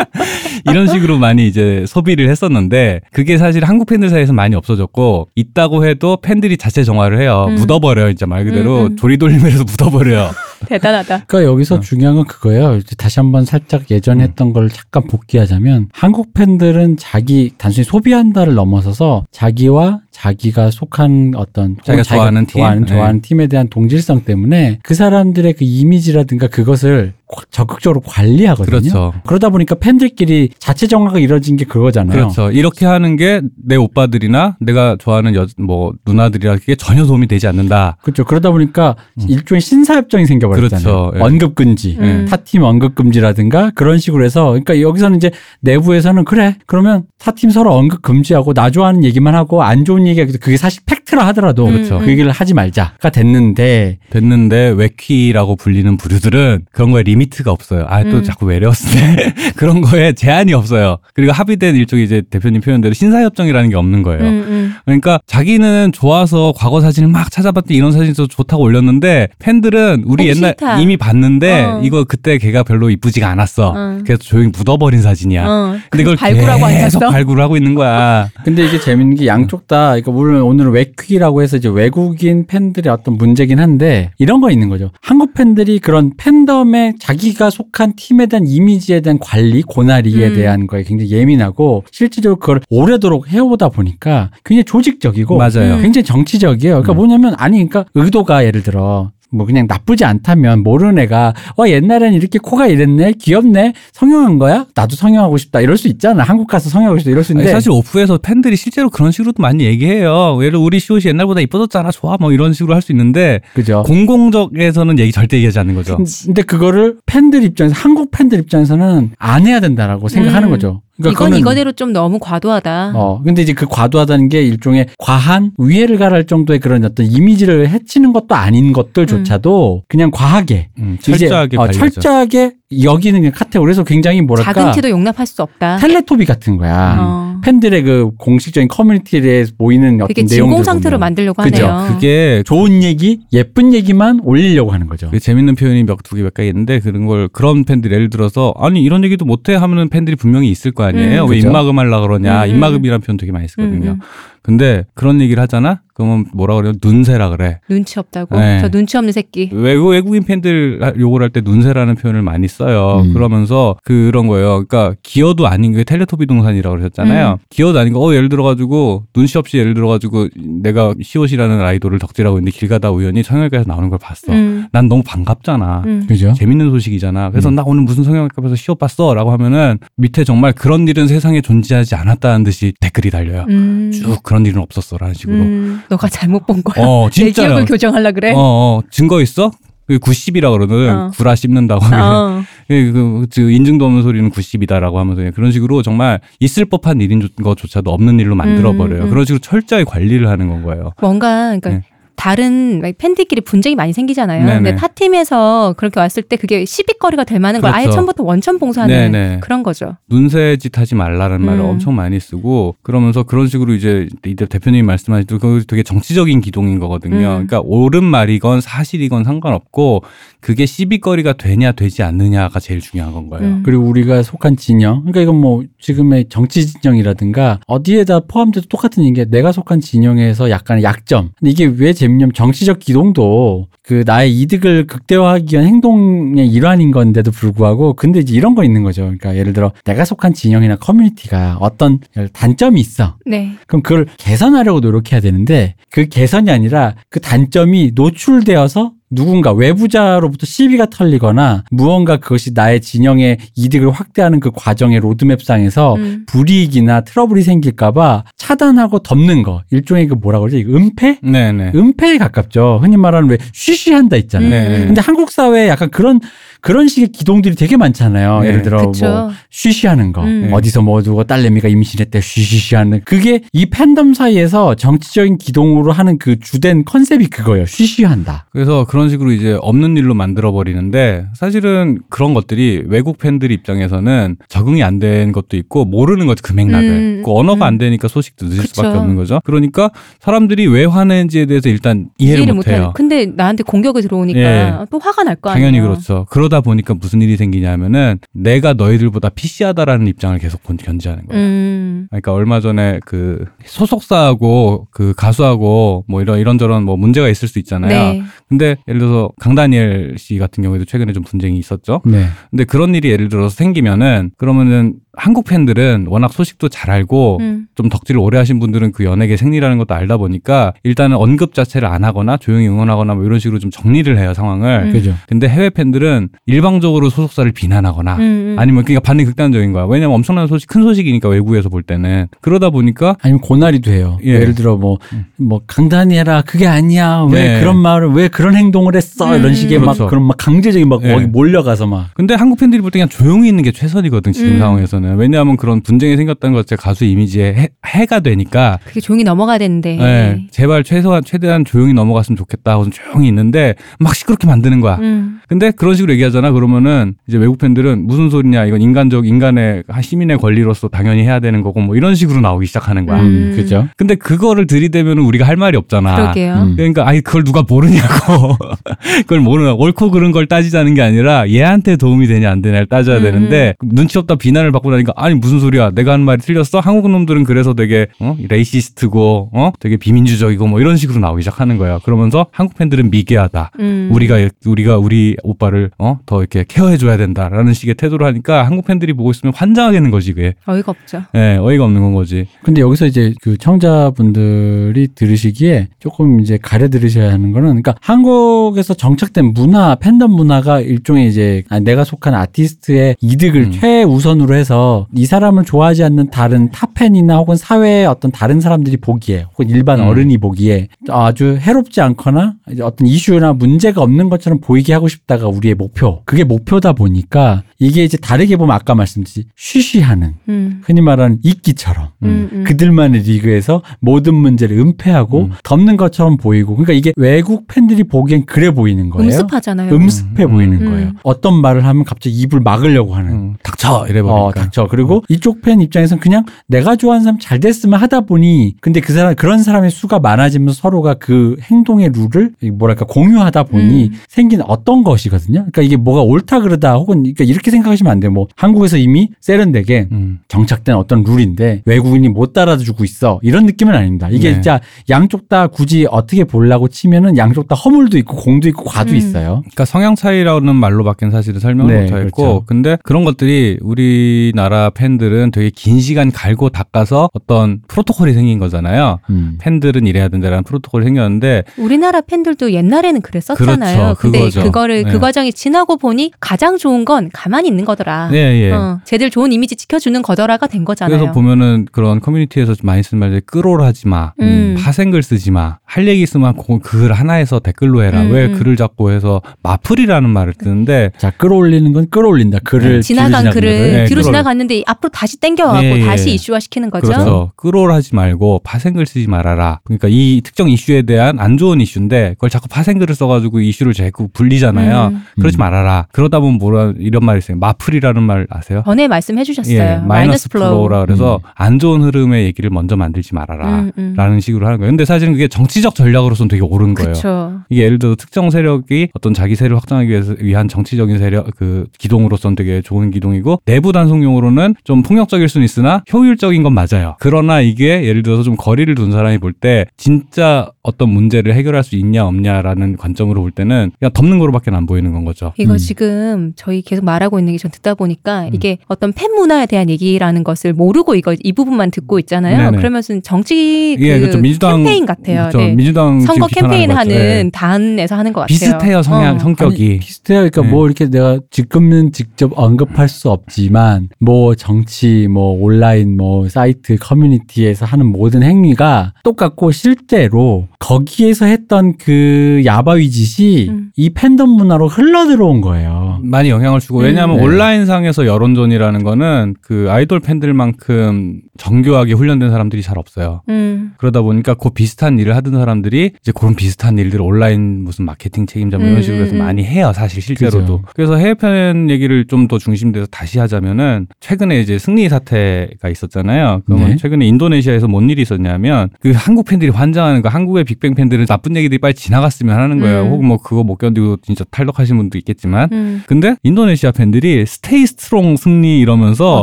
*laughs* 이런 식으로 많이 이제 소비를 했었는데 그게 사실 한국 팬들 사이에서 많이 없어졌고 있다고 해도 팬들이 자체 정 화를 해요. 음. 묻어버려요. 진짜 말 그대로 음, 음. 조리돌림해서 *laughs* 묻어버려요. *laughs* 대단하다. 그러니까 여기서 어. 중요한 건 그거예요. 이제 다시 한번 살짝 예전에 음. 했던 걸 잠깐 복귀하자면 한국 팬들은 자기 단순히 소비한다를 넘어서서 자기와 자기가 속한 어떤 자기가 좋아하는 팀? 좋아하는, 네. 좋아하는 팀에 대한 동질성 때문에 그 사람들의 그 이미지라든가 그것을 과- 적극적으로 관리하거든요. 그렇죠. 그러다 보니까 팬들끼리 자체 정화가 이루어진 게 그거잖아요. 그렇죠. 이렇게 하는 게 내 오빠들이나 내가 좋아하는 여, 뭐 누나들에게 전혀 도움이 되지 않는다. 그렇죠. 그러다 보니까 일종의 신사협정이 생겨버렸잖아요. 음. 그렇죠. 예. 언급 금지, 음. 타팀 언급 금지라든가 그런 식으로 해서, 그러니까 여기서는 이제 내부에서는 그래, 그러면 타팀 서로 언급 금지하고 나 좋아하는 얘기만 하고 안 좋은 얘기가 그게 사실 팩트라 하더라도 그렇죠. 그 얘기를 하지 말자가 됐는데 됐는데 외퀴라고 불리는 부류들은 그런 거에 limit가 없어요. 아또 음. 자꾸 외래어쓰네. *laughs* 그런 거에 제한이 없어요. 그리고 합의된 일종의 이제 대표님 표현대로 신사협정이라는 게 없는 거예요. 음, 음. 그러니까 자기는 좋아서 과거 사진을 막 찾아봤더니 이런 사진이 더 좋다고 올렸는데 팬들은 우리 어, 옛날 싫다. 이미 봤는데 어. 이거 그때 걔가 별로 이쁘지가 않았어. 어. 그래서 조용히 묻어버린 사진이야. 어. 근데 이걸 발굴하고 계속 앉았어. 발굴을 하고 있는 거야. *laughs* 근데 이게 재밌는 게 양쪽 다, 그러니까 물론 오늘은 웨퀴라고 해서 이제 외국인 팬들의 어떤 문제긴 한데 이런 거 있는 거죠. 한국 팬들이 그런 팬덤에 자기가 속한 팀에 대한 이미지에 대한 관리, 고나리에 음. 대한 거에 굉장히 예민하고 실질적으로 그걸 오래도록 해오다 보니까 굉장히 조직적이고 맞아요. 음. 굉장히 정치적이에요. 그러니까 음. 뭐냐면 아니 그러니까 의도가 예를 들어 뭐 그냥 나쁘지 않다면 모르는 애가 와 옛날엔 이렇게 코가 이랬네 귀엽네 성형한 거야 나도 성형하고 싶다 이럴 수 있잖아 한국 가서 성형하고 싶다 이럴 수 아니, 있는데 사실 오프에서 팬들이 실제로 그런 식으로도 많이 얘기해요. 예를 들어 우리 시옷이 옛날보다 이뻐졌잖아. 좋아. 뭐 이런 식으로 할 수 있는데 그죠 공공적에서는 얘기 절대 얘기하지 않는 거죠. 근데 그거를 팬들 입장에서 한국 팬들 입장에서는 안 해야 된다라고 생각하는 음. 거죠. 이건 그거는 이거대로 좀 너무 과도하다. 어 근데 이제 그 과도하다는 게 일종의 과한 위해를 가할 정도의 그런 어떤 이미지를 해치는 것도 아닌 것들조차도 그냥 과하게 음, 이제, 철저하게 어. 철저하게 여기는 그냥 카테고리 그래서 굉장히 뭐랄까 작은 티도 용납할 수 없다. 텔레토비 같은 거야. 어. 팬들의 그 공식적인 커뮤니티에 모이는 어떤 되게 내용들 진공 상태로 만들려고 그죠. 하네요. 그게 좋은 얘기, 예쁜 얘기만 올리려고 하는 거죠. 그 재밌는 표현이 몇 두 개 몇 가지 있는데 그런 걸 그런 팬들 예를 들어서 아니 이런 얘기도 못해 하면은 팬들이 분명히 있을 거 아니에요. 음. 왜 그죠. 입막음 하려 그러냐. 음, 음. 입막음이라는 표현 되게 많이 쓰거든요. 음, 음. 근데 그런 얘기를 하잖아. 그러면 뭐라 그래요? 눈새라 그래. 눈치 없다고. 네. 저 눈치 없는 새끼. 외국 외국인 팬들 욕을 할 때 눈새라는 표현을 많이 써요. 음. 그러면서 그런 거예요. 그러니까 기어도 아닌 게 텔레토비 동산이라고 그러셨잖아요. 음. 기어도 아닌 거. 어 예를 들어가지고 눈치 없이 예를 들어가지고 내가 시옷이라는 아이돌을 덕질하고 있는데 길 가다 우연히 성형외과에서 나오는 걸 봤어. 음. 난 너무 반갑잖아. 음. 그죠? 재밌는 소식이잖아. 그래서 음. 나 오늘 무슨 성형외과에서 시옷 봤어. 라고 하면은 밑에 정말 그런 일은 세상에 존재하지 않았다는 듯이 댓글이 달려요. 음. 쭉 그런 일은 없었어. 라는 식으로. 음. 너가 잘못 본 거야. 어, 내 진짜요. 기억을 교정하려 그래. 어, 어, 증거 있어? 그 90이라 그러거든. 어. 구라 씹는다고. 어. *laughs* 그, 그, 그 인증도 없는 소리는 90이다라고 하면서 그런 식으로 정말 있을 법한 일인 조- 것조차도 없는 일로 만들어 버려요. 음, 음. 그런 식으로 철저히 관리를 하는 건 거예요. 뭔가 그러니까 네. 다른 막 팬들끼리 분쟁이 많이 생기잖아요. 네네. 근데 타 팀에서 그렇게 왔을 때 그게 시비거리가 될 만한 걸 아예 그렇죠. 처음부터 원천 봉사하는 네네. 그런 거죠. 눈새짓 하지 말라는 말을 음. 엄청 많이 쓰고 그러면서 그런 식으로 이제 이제 대표님이 말씀하신 그 되게 정치적인 기동인 거거든요. 음. 그러니까 옳은 말이건 사실이건 상관없고 그게 시비거리가 되냐 되지 않느냐가 제일 중요한 건 거예요. 음. 그리고 우리가 속한 진영, 그러니까 이건 뭐 지금의 정치 진영이라든가 어디에다 포함돼도 똑같은 얘기게 내가 속한 진영에서 약간의 약점. 근데 이게 왜 재밌냐면 정치적 기동도 그 나의 이득을 극대화하기 위한 행동의 일환인 건데도 불구하고 근데 이제 이런 거 있는 거죠. 그러니까 예를 들어 내가 속한 진영이나 커뮤니티가 어떤 단점이 있어. 네. 그럼 그걸 개선하려고 노력해야 되는데 그 개선이 아니라 그 단점이 노출되어서 누군가 외부자로부터 시비가 털리거나 무언가 그것이 나의 진영의 이득을 확대하는 그 과정의 로드맵상에서 음. 불이익이나 트러블이 생길까봐 차단하고 덮는 거 일종의 그 뭐라 그러지 은폐? 네네. 은폐에 가깝죠. 흔히 말하는 왜 쉬쉬한다 있잖아요. 네. 근데 한국 사회에 약간 그런 그런 식의 기동들이 되게 많잖아요. 네. 예를 들어 그쵸. 뭐 쉬쉬하는 거, 음. 어디서 뭐 누가 딸내미가 임신했대 쉬쉬쉬하는 그게 이 팬덤 사이에서 정치적인 기동으로 하는 그 주된 컨셉이 그거예요. 쉬쉬한다. 그래서 그런 식으로 이제 없는 일로 만들어 버리는데 사실은 그런 것들이 외국 팬들 입장에서는 적응이 안 된 것도 있고 모르는 거죠 그 맥락을 음, 그 언어가 음. 안 되니까 소식도 늦을 그쵸. 수밖에 없는 거죠 그러니까 사람들이 왜 화내는지에 대해서 일단 이해를, 못해요 근데 나한테 공격이 들어오니까 예. 또 화가 날 거 아니에요. 당연히 그렇죠 그 러다 보니까 무슨 일이 생기냐면은 내가 너희들보다 PC하다라는 입장을 계속 본- 견지하는 거예요 음. 그러니까 얼마 전에 그 소속사하고 그 가수하고 뭐 이런 이런저런 뭐 문제가 있을 수 있잖아요. 네. 근데 예를 들어서 강다니엘 씨 같은 경우에도 최근에 좀 분쟁이 있었죠. 네. 근데 그런 일이 예를 들어서 생기면은 그러면은 한국 팬들은 워낙 소식도 잘 알고 음. 좀 덕질을 오래 하신 분들은 그 연예계 생리라는 것도 알다 보니까 일단은 언급 자체를 안 하거나 조용히 응원하거나 뭐 이런 식으로 좀 정리를 해요 상황을. 음. 그죠. 근데 해외 팬들은 일방적으로 소속사를 비난하거나 음, 음. 아니면 그러니까 반응이 극단적인 거야. 왜냐면 엄청난 소식 큰 소식이니까 외국에서 볼 때는 그러다 보니까 아니면 고날이도 해요. 예. 예. 를 들어 뭐, 뭐, 강단이 해라. 그게 아니야. 왜 네. 그런 말을, 왜 그런 행동을 했어. 음. 이런 식의 그렇죠. 막, 그런 막 강제적인 막 예. 거기 몰려가서 막. 근데 한국 팬들이 볼 때 그냥 조용히 있는 게 최선이거든 지금 음. 상황에서는 왜냐하면 그런 분쟁이 생겼다는 것 자체 가수 이미지에 해, 해가 되니까 그게 조용히 넘어가야 되는데. 예, 제발 최소한 최대한 조용히 넘어갔으면 좋겠다 하고 좀 조용히 있는데 막 시끄럽게 만드는 거야. 음. 근데 그런 식으로 얘기하잖아. 그러면은 이제 외국 팬들은 무슨 소리냐 이건 인간적 인간의 한 시민의 권리로서 당연히 해야 되는 거고 뭐 이런 식으로 나오기 시작하는 거야. 음. 음, 그죠. 근데 그거를 들이대면 우리가 할 말이 없잖아. 그러게요. 음. 그러니까 아니 그걸 누가 모르냐고 *laughs* 그걸 모르나 옳고 그른 걸 따지자는 게 아니라 얘한테 도움이 되냐 안 되냐를 따져야 음. 되는데 눈치 없다 비난을 받고 나니까 아니 무슨 소리야? 내가 하는 말이 틀렸어? 한국 놈들은 그래서 되게 어? racist고 어? 되게 비민주적이고 뭐 이런 식으로 나오기 시작하는 거야. 그러면서 한국 팬들은 미개하다. 음. 우리가 우리가 우리 오빠를 어? 더 이렇게 케어해 줘야 된다라는 식의 태도를 하니까 한국 팬들이 보고 있으면 환장하겠는 거지 그게. 어이가 없죠. 예 어이가 없는 건 거지. 근데 여기서 이제 그 청자분들이 들으시기에 조금 이제 가려 들으셔야 하는 거는 그러니까 한국에서 정착된 문화, 팬덤 문화가 일종의 이제 아, 내가 속한 아티스트의 이득을 음. 최우선으로 해서 이 사람을 좋아하지 않는 다른 타팬이나 혹은 사회의 어떤 다른 사람들이 보기에 혹은 일반 음. 어른이 보기에 아주 해롭지 않거나 어떤 이슈나 문제가 없는 것처럼 보이게 하고 싶다가 우리의 목표. 그게 목표다 보니까 이게 이제 다르게 보면 아까 말씀드린 쉬쉬하는 음. 흔히 말하는 이끼처럼 음. 음. 그들만의 리그에서 모든 문제를 은폐하고 음. 덮는 것처럼 보이고 그러니까 이게 외국 팬들이 보기엔 그래 보이는 거예요. 음습하잖아요. 음습해 음. 보이는 음. 거예요. 어떤 말을 하면 갑자기 입을 막으려고 하는. 음, 닥쳐 이래버리니까 어, 닥쳐. 그리고 이쪽 팬 입장에서는 그냥 내가 좋아하는 사람 잘 됐으면 하다 보니 근데 그 사람 그런 사람의 수가 많아지면서 서로가 그 행동의 룰을 뭐랄까 공유하다 보니 음. 생긴 어떤 것이거든요. 그러니까 이게 뭐가 옳다 그러다 혹은 그러니까 이렇게 생각하시면 안 돼요. 뭐 한국에서 이미 세련되게 음. 정착된 어떤 룰인데 외국인이 못 따라주고 있어 이런 느낌은 아닙니다. 이게 네. 진짜 양쪽 다 굳이 어떻게 보려고 치면은 양쪽 다 허물도 있고 공도 있고 과도 음. 있어요. 그러니까 성향 차이라는 말로밖에 사실은 설명을 네, 못하겠고 그렇죠. 근데 그런 것들이 우리 나라 팬들은 되게 긴 시간 갈고 닦아서 어떤 프로토콜이 생긴 거잖아요. 음. 팬들은 이래야 된다라는 프로토콜이 생겼는데 우리나라 팬들도 옛날에는 그랬었잖아요. 그렇죠. 근데 그거죠. 그거를 네. 그 과정이 지나고 보니 가장 좋은 건 가만히 있는 거더라. 예, 예. 어, 쟤들 좋은 이미지 지켜주는 거더라가 된 거잖아요. 그래서 보면은 그런 커뮤니티에서 좀 많이 쓰는 말들 끌올하지 마, 음. 파생글 쓰지 마, 할 얘기 있으면 그글 하나에서 댓글로 해라. 음, 왜 음. 글을 잡고 해서 마플이라는 말을 쓰는데 자 끌어올리는 건 끌어올린다. 글을 네, 지나간 뒤로 글을 지나간 네, 뒤로 그걸- 지나갔는데 앞으로 다시 땡겨와고 예, 예. 다시 이슈화 시키는 거죠. 그렇죠. 끌올하지 말고 파생글 쓰지 말아라. 그러니까 이 특정 이슈에 대한 안 좋은 이슈인데 그걸 자꾸 파생글을 써가지고 이슈를 자꾸 불리잖아요. 음. 그러지 음. 말아라. 그러다 보면 뭐라 이런 말이 있어요. 마플이라는 말 아세요? 전에 말씀해 주셨어요. 예, 마이너스 flow라 그래서 안 좋은 흐름의 얘기를 먼저 만들지 말아라. 음, 음. 라는 식으로 하는 거예요. 근데 사실은 그게 정치적 전략으로서는 되게 옳은 거예요. 그렇죠. 이게 예를 들어 특정 세력이 어떤 자기 세력을 확장하기 위해서 위한 정치적인 세력 그 기동으로서는 되게 좋은 기동이고 내부 단속용 으로는 좀 폭력적일 수는 있으나 효율적인 건 맞아요. 그러나 이게 예를 들어서 좀 거리를 둔 사람이 볼 때 진짜 어떤 문제를 해결할 수 있냐 없냐라는 관점으로 볼 때는 그냥 덮는 거로밖에 안 보이는 건 거죠. 이거 음. 지금 저희 계속 말하고 있는 게 전 듣다 보니까 음. 이게 어떤 팬 문화에 대한 얘기라는 것을 모르고 이거 이 부분만 듣고 있잖아요. 네네. 그러면서 정치 그 예, 그렇죠. 민주당 캠페인 같아요. 그렇죠. 네. 민주당 선거 캠페인. 하는 예. 단에서 하는 것 같아요. 비슷해요 성향 어. 성격이. 아니, 비슷해요. 그러니까 네. 뭐 이렇게 내가 지금은 직접 언급할 수 없지만 뭐 정치, 뭐 온라인, 뭐 사이트 커뮤니티에서 하는 모든 행위가 똑같고 실제로 거기에서 했던 그 야바위 짓이 음. 이 팬덤 문화로 흘러 들어온 거예요. 많이 영향을 주고 음. 왜냐하면 네. 온라인상에서 여론전이라는 거는 그 아이돌 팬들만큼 정교하게 훈련된 사람들이 잘 없어요. 음. 그러다 보니까 그 비슷한 일을 하던 사람들이 이제 그런 비슷한 일들을 온라인 무슨 마케팅 책임자 뭐 이런 음, 식으로 해서 음, 음. 많이 해요 사실 실제로도 그죠. 그래서 해외팬 얘기를 좀 더 중심돼서 다시 하자면은 최근에 이제 승리 사태가 있었잖아요 그러면 네. 최근에 인도네시아에서 뭔 일이 있었냐면 그 한국 팬들이 환장하는 거 한국의 빅뱅 팬들은 나쁜 얘기들이 빨리 지나갔으면 하는 거예요 음. 혹은 뭐 그거 못 견디고 진짜 탈덕하신 분도 있겠지만 음. 근데 인도네시아 팬들이 stay strong 승리 이러면서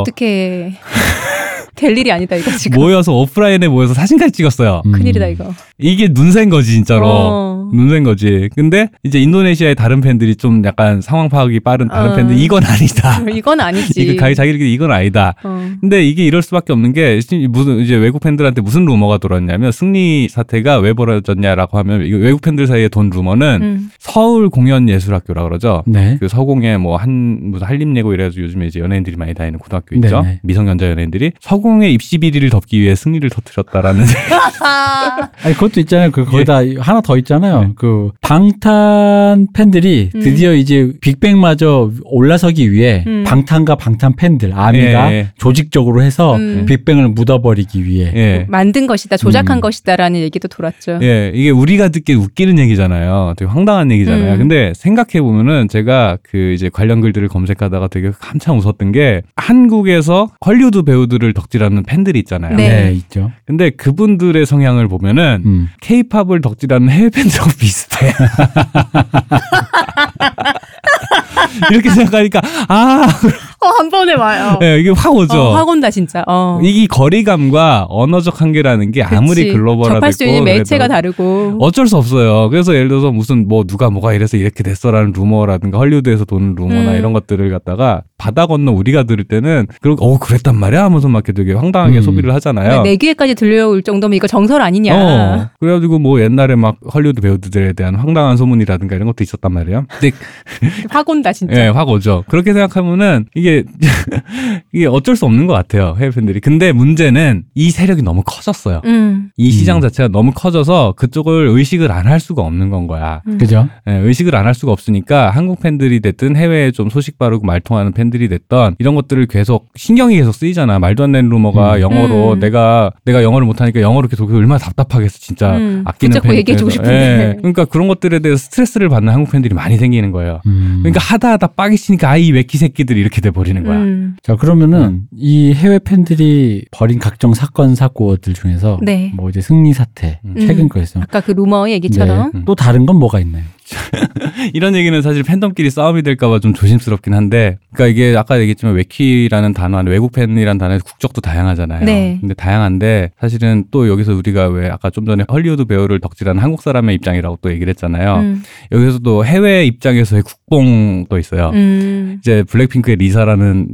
어떻게 될 일이 아니다 이거 지금. 모여서 오프라인에 모여서 사진까지 찍었어요. 음. 큰일이다 이거. 이게 눈새인 거지 진짜로. 어. 눈센 거지. 근데 이제 인도네시아의 다른 팬들이 좀 약간 상황 파악이 빠른 다른 어. 팬들 이건 아니다. *laughs* 이건 아니지. 이게 가히 자기들끼리 이건 아니다. 어. 근데 이게 이럴 수밖에 없는 게 무슨 이제 외국 팬들한테 무슨 루머가 돌았냐면 승리 사태가 왜 벌어졌냐라고 하면 이거 외국 팬들 사이에 돈 루머는 음. 서울 공연 예술학교라 그러죠. 네. 그 서공에 뭐 한 무슨 한림예고 이래가지고 요즘에 이제 연예인들이 많이 다니는 고등학교 있죠. 네네. 미성년자 연예인들이 서공의 입시 비리를 덮기 위해 승리를 터뜨렸다라는 아, *laughs* *laughs* 아니 그것도 있잖아요. 그 거기다 하나 더 있잖아요. 네. 그 방탄 팬들이 음. 드디어 이제 빅뱅마저 올라서기 위해 음. 방탄과 방탄 팬들 아미가 예, 예. 조직적으로 해서 음. 빅뱅을 묻어버리기 위해 예. 만든 것이다, 조작한 음. 것이다라는 얘기도 돌았죠. 예, 이게 우리가 듣기에 웃기는 얘기잖아요. 되게 황당한 얘기잖아요. 음. 근데 생각해 보면은 제가 그 이제 관련 글들을 검색하다가 되게 한참 웃었던 게 한국에서 헐리우드 배우들을 덕질하는 팬들이 있잖아요. 네. 네, 있죠. 근데 그분들의 성향을 보면은 음. 케이팝을 덕질하는 해외 팬들하고 비슷해. *laughs* *laughs* 이렇게 생각하니까 아, 어, 한 번에 와요. 예, 이게 확 오죠. 어, 확 온다, 진짜. 어. 이 거리감과 언어적 한계라는 게 아무리 그치. 글로벌화됐고 접할 수 있는 매체가 다르고. 어쩔 수 없어요. 그래서 예를 들어서 무슨 뭐 누가 뭐가 이래서 이렇게 됐어라는 루머라든가 헐리우드에서 도는 루머나 음. 이런 것들을 갖다가 바다 건너 우리가 들을 때는 그리고 어 그랬단 말이야 하면서 막 이렇게 되게 황당하게 음. 소비를 하잖아요. 내 귀에까지 들려올 정도면 이거 정설 아니냐. 어, 그래가지고 뭐 옛날에 막 헐리우드 배우들에 대한 황당한 소문이라든가 이런 것도 있었단 말이에요. 근데 *laughs* 확 온다, 진짜. 예, 확 오죠. 그렇게 생각하면은 이게 *laughs* 이게 어쩔 수 없는 것 같아요 해외 팬들이. 근데 문제는 이 세력이 너무 커졌어요. 음. 이 시장 음. 자체가 너무 커져서 그쪽을 의식을 안 할 수가 없는 건 거야. 음. 그죠? 예, 의식을 안 할 수가 없으니까 한국 팬들이 됐든 해외에 좀 소식 바르고 말통하는 팬들이 됐던 이런 것들을 계속 신경이 계속 쓰이잖아. 말도 안 되는 루머가 음. 영어로 음. 내가 내가 영어를 못하니까 영어로 계속 얼마나 답답하겠어 진짜 음. 아끼는 붙잡고 팬 얘기해주고. 싶은데. 예, 그러니까 그런 것들에 대해서 스트레스를 받는 한국 팬들이 많이 생기는 거예요. 음. 그러니까 하다 하다 빡이 치니까 아이 외키 새끼들이 이렇게 돼 버리는 거야. 음. 자 그러면은 이 해외 팬들이 벌인 각종 사건 사고들 중에서 네. 뭐 이제 승리 사태 음. 최근 거에서 아까 그 루머 얘기처럼. 네. 또 다른 건 뭐가 있나요? *laughs* 이런 얘기는 사실 팬덤끼리 싸움이 될까봐 좀 조심스럽긴 한데, 그러니까 이게 아까 얘기했지만 외키라는 단어 외국 팬이라는 단어의 국적도 다양하잖아요. 네. 근데 다양한데 사실은 또 여기서 우리가 왜 아까 좀 전에 헐리우드 배우를 덕질하는 한국 사람의 입장이라고 또 얘기를 했잖아요. 음. 여기서도 해외 입장에서의 국뽕도 있어요. 음. 이제 블랙핑크의 리사라는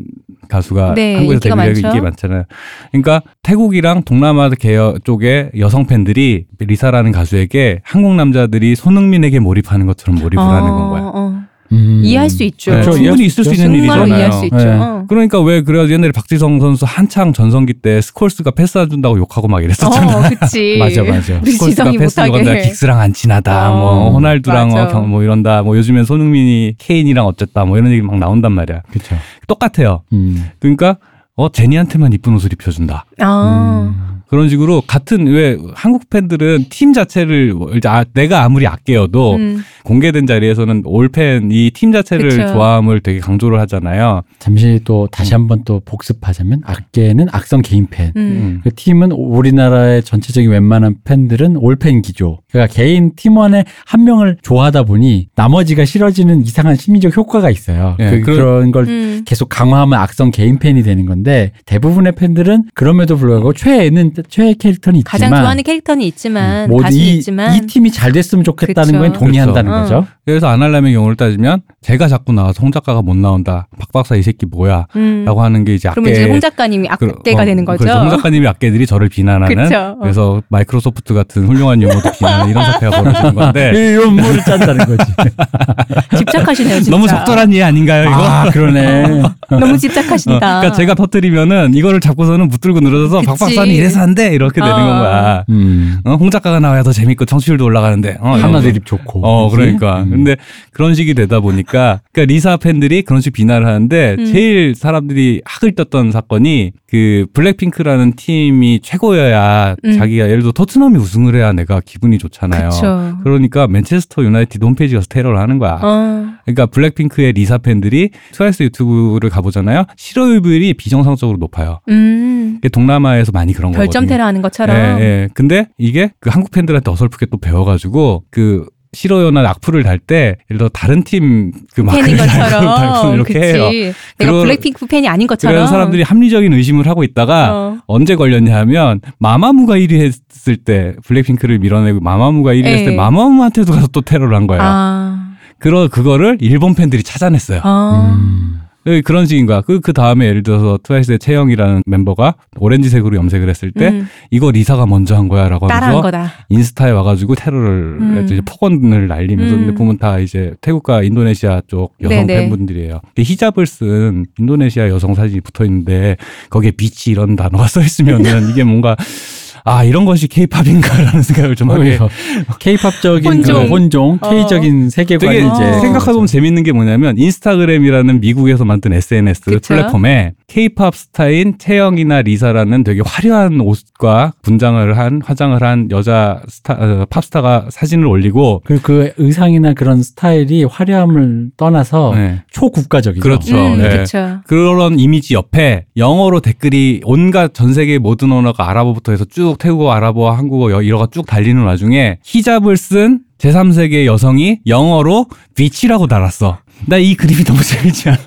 가수가 네, 한국에서 많죠. 인기 많잖아요. 그러니까 태국이랑 동남아 계열 쪽의 여성 팬들이 리사라는 가수에게 한국 남자들이 손흥민에게 몰입하는 것처럼 몰입을 하는 건 거야. 어. 음. 이해할 수 있죠. 네, 그렇죠. 충분히 있을 수 있는 일이잖아요. 이해할 수 있죠. 네. 어. 그러니까 왜 그래가지고 옛날에 박지성 선수 한창 전성기 때 스콜스가 패스해준다고 욕하고 막 이랬었잖아. 어, 그치. *laughs* 맞아 맞아. 스콜스가 지성이 패스 못하게. 욕한다 긱스랑 안 친하다. 어, 뭐 호날두랑. 어, 경- 뭐 이런다. 뭐 요즘엔 손흥민이 케인이랑 어쨌다. 뭐 이런 얘기 막 나온단 말이야. 그렇죠. 똑같아요. 음. 그러니까 어 제니한테만 이쁜 옷을 입혀준다. 아. 음. 그런 식으로 같은 왜 한국 팬들은 팀 자체를 뭐 이제 아, 내가 아무리 아껴도 음. 공개된 자리에서는 올팬 이 팀 자체를 그쵸. 좋아함을 되게 강조를 하잖아요. 잠시 또 다시 한번 또 복습하자면 악계는 악성 개인 팬. 음. 그 팀은 우리나라의 전체적인 웬만한 팬들은 올팬 기조. 그러니까 개인 팀원의 한 명을 좋아하다 보니 나머지가 싫어지는 이상한 심리적 효과가 있어요. 예, 그, 그런- 그런 걸 음. 계속 강화하면 악성 개인 팬이 되는 건데 대부분의 팬들은 그럼에도 불구하고 최애는 최애 캐릭터는 있지만 가장 좋아하는 캐릭터는 있지만 모두 가수 이, 있지만 이 팀이 잘 됐으면 좋겠다는 그쵸. 거에 동의한다는 그렇죠. 거죠. 그래서 아날람의 경우를 따지면 제가 자꾸 나와서 홍 작가가 못 나온다. 박 박사 이 새끼 뭐야? 음. 라고 하는 게 이제 그러면 악계 이제 홍 작가님이 그- 악대가 어, 되는 거죠. 그렇죠. 홍 작가님이 악계들이 저를 비난하는 그쵸. 어. 그래서 마이크로소프트 같은 훌륭한 용어도 비난하는 이런 사태가 벌어지는 건데 *laughs* 이런 물을 짠다는 거지. *laughs* 집착하시네요, 진짜. 너무 적절한 예 아닌가요 이거? 아 그러네. *laughs* 너무 어, 집착하신다. 그러니까 제가 터뜨리면은 이거를 잡고서는 붙들고 늘어져서 박. 박사는 이래서 안 돼 이렇게 되는 어. 건 거야. 음. 어, 홍 작가가 나와야 더 재밌고 청취율도 올라가는데 어, 하나 이러면서. 드립 좋고. 어? 그러니까. 음. 근데 그런 식이 되다 보니까, 그러니까 리사 팬들이 그런 식 비난을 하는데, 음. 제일 사람들이 학을 뗐던 사건이, 그, 블랙핑크라는 팀이 최고여야, 음. 자기가 예를 들어 토트넘이 우승을 해야 내가 기분이 좋잖아요. 그쵸. 그러니까 맨체스터 유나이티드 홈페이지 가서 테러를 하는 거야. 어. 그러니까 블랙핑크의 리사 팬들이 트와이스 유튜브를 가보잖아요. 싫어요율이 비정상적으로 높아요. 음. 동남아에서 많이 그런 거거든요. 별점 테러 하는 것처럼. 예, 예. 근데 이게 그 한국 팬들한테 어설프게 또 배워가지고 그 싫어요나 악플을 달 때 예를 들어 다른 팀 그 마크를 *laughs* 달고. 이렇게 그치. 해요. 내가 그러- 블랙핑크 팬이 아닌 것처럼. 그래서 사람들이 합리적인 의심을 하고 있다가 어. 언제 걸렸냐 하면 마마무가 1위 했을 때 블랙핑크를 밀어내고 마마무가 1위 했을 때 예. 마마무한테도 가서 또 테러를 한 거예요. 아. 그러 그거를 일본 팬들이 찾아냈어요. 아. 음. 그- 그런 식인 거야. 그, 그 다음에 예를 들어서 트와이스의 채영이라는 멤버가 오렌지색으로 염색을 했을 때 음, 이거 리사가 먼저 한 거야 라고 하면서 거다. 인스타에 와가지고 테러를 음. 이제 폭언을 날리면서 음. 근데 보면 다 이제 태국과 인도네시아 쪽 여성 네네. 팬분들이에요. 그 히잡을 쓴 인도네시아 여성 사진이 붙어 있는데 거기에 bitch 이런 단어가 *laughs* 써 있으면은 이게 뭔가 아 이런 것이 케이팝인가라는 생각을 좀 하게 오히려 케이팝적인 *laughs* 혼종. 그 혼종, 어. K적인 세계관이 이제 생각해 보면 재밌는 게 뭐냐면 인스타그램이라는 미국에서 만든 SNS 그쵸? 플랫폼에 케이팝 스타인 채영이나 리사라는 되게 화려한 옷과 분장을 한 화장을 한 여자 스타 어, 팝스타가 사진을 올리고 그리고 그 의상이나 그런 스타일이 화려함을 떠나서 네. 초국가적이죠. 그렇죠. 음, 네. 그렇죠. 그런 이미지 옆에 영어로 댓글이 온갖 전 세계 모든 언어가 아랍어부터 해서 쭉 태국어, 아랍어, 한국어 여- 이러가 쭉 달리는 와중에 히잡을 쓴 제3세계 여성이 영어로 비치라고 달았어. 나 이 그림이 너무 재밌지 않아?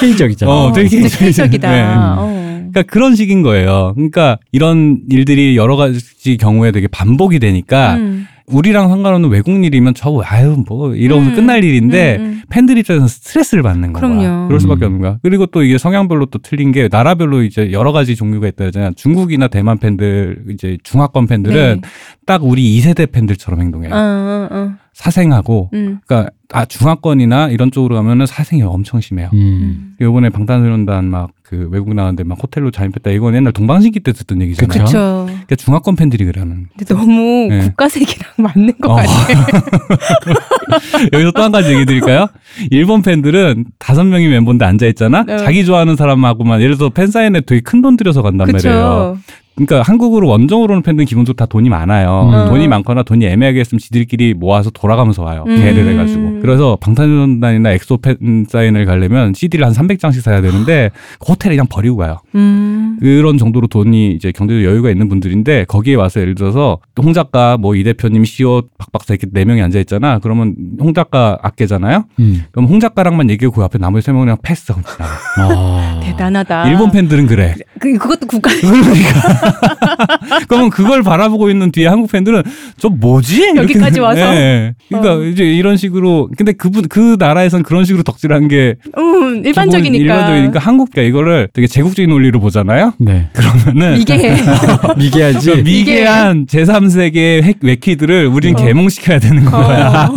K적이잖아. 어, 되게 진짜. K적이다. 네. 어. 그러니까 그런 식인 거예요. 그러니까 이런 일들이 여러 가지 경우에 되게 반복이 되니까 음. 우리랑 상관없는 외국 일이면 저 아유 뭐 이러면서 음. 끝날 일인데 음, 음. 팬들 입장에서 스트레스를 받는 거야. 그럼요. 그럴 수밖에 음. 없는 거야. 그리고 또 이게 성향별로 또 틀린 게 나라별로 이제 여러 가지 종류가 있다 그러잖아요. 중국이나 대만 팬들 이제 중화권 팬들은 네. 딱 우리 2세대 팬들처럼 행동해요. 어, 어, 어. 사생하고 음. 그러니까 아 중화권이나 이런 쪽으로 가면은 사생이 엄청 심해요. 음. 요번에 방탄소년단 막 그 외국 나왔는데 막 호텔로 잠입했다 이건 옛날 동방신기 때 듣던 얘기잖아요. 그쵸? 그러니까 중화권 팬들이 그러는. 근데 너무 네. 국가색이랑 맞는 것 어. 같아. *laughs* 여기서 또 한 가지 얘기 드릴까요? 일본 팬들은 다섯 명이 멤버인데 앉아 있잖아. 네. 자기 좋아하는 사람하고만 예를 들어 팬 사인회 되게 큰 돈 들여서 간단 말이에요. 그러니까 한국으로 원정으로 오는 팬들은 기본적으로 다 돈이 많아요. 음. 돈이 많거나 돈이 애매하게 했으면 지들끼리 모아서 돌아가면서 와요. 음. 계를 해가지고. 그래서 방탄소년단이나 엑소 팬 사인을 가려면 CD를 한 300장씩 사야 되는데 그 호텔에 그냥 버리고 가요. 음. 그런 정도로 돈이 이제 경제적 여유가 있는 분들인데 거기에 와서 예를 들어서 홍 작가 뭐 이 대표님 CEO 박 박사 이렇게 네 명이 앉아 있잖아. 그러면 홍 작가 아껴잖아요. 음. 그럼 홍 작가랑만 얘기하고 그 앞에 나머지 세 명은 그냥 패스하고 지나가. 아. 대단하다. 일본 팬들은 그래. 그, 그것도 국가색. *laughs* *laughs* 그러면 그걸 바라보고 있는 뒤에 한국 팬들은 저 뭐지? 이렇게 여기까지 와서? 예. 그러니까 어. 이제 이런 식으로 근데 그분 그 나라에선 그런 식으로 덕질한 게 음, 일반적이니까. 일반적이니까 한국 그러니까 이거를 되게 제국주의 논리로 보잖아요. 네. 그러면은 이게 *laughs* 미개하지. 그러니까 미개한 제3세계 핵 외키들을 우리는 어. 개몽시켜야 되는 거야.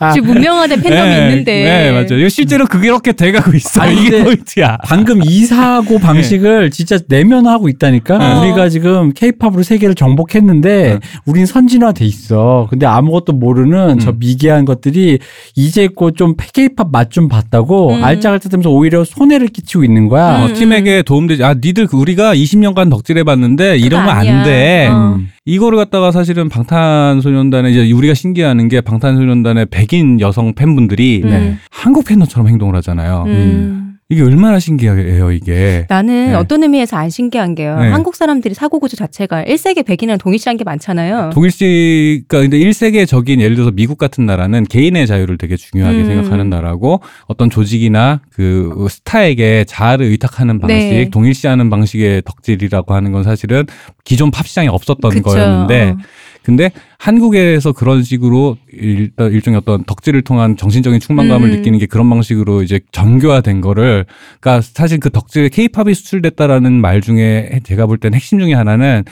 어. *laughs* 지금 문명화된 팬덤이 네, 있는데. 네, 맞아요. 이거 실제로 그게 이렇게 돼가고 있어. 아니, 이게 포인트야. 방금 이사고 방식을 진짜 내면하고 있다니까. 네. 우리가 지금 케이팝으로 세계를 정복했는데 네. 우린 선진화돼 있어. 근데 아무것도 모르는 저 음. 미개한 것들이 이제 곧좀 케이팝 맛 좀 봤다고 음. 알짜갈짜하면서 오히려 손해를 끼치고 있는 거야. 어, 음. 팀에게 도움되지. 아, 니들 그 우리가 20년간 덕질해봤는데 이러면 아니야. 안 돼. 어. 음. 이거를 갖다가 사실은 방탄소년단의 이제 우리가 신기해하는 게 방탄소년단의 백인 여성 팬분들이 음. 네. 한국 팬들처럼 행동을 하잖아요. 음. 이게 얼마나 신기해요, 이게. 나는 네. 어떤 의미에서 안 신기한 게요. 네. 한국 사람들이 사고 구조 자체가 1세계 백인이랑 동일시한 게 많잖아요. 독일시가 근데 1세계 적인 예를 들어서 미국 같은 나라는 개인의 자유를 되게 중요하게 음. 생각하는 나라고 어떤 조직이나 그 스타에게 자아를 의탁하는 방식, 네. 동일시하는 방식의 덕질이라고 하는 건 사실은 기존 팝 시장에 없었던 그쵸. 거였는데 어. 근데 한국에서 그런 식으로 일, 일종의 어떤 덕질을 통한 정신적인 충만감을 음. 느끼는 게 그런 방식으로 이제 정교화된 거를 그러니까 사실 그 덕질 케이팝이 수출됐다라는 말 중에 제가 볼 땐 핵심 중에 하나는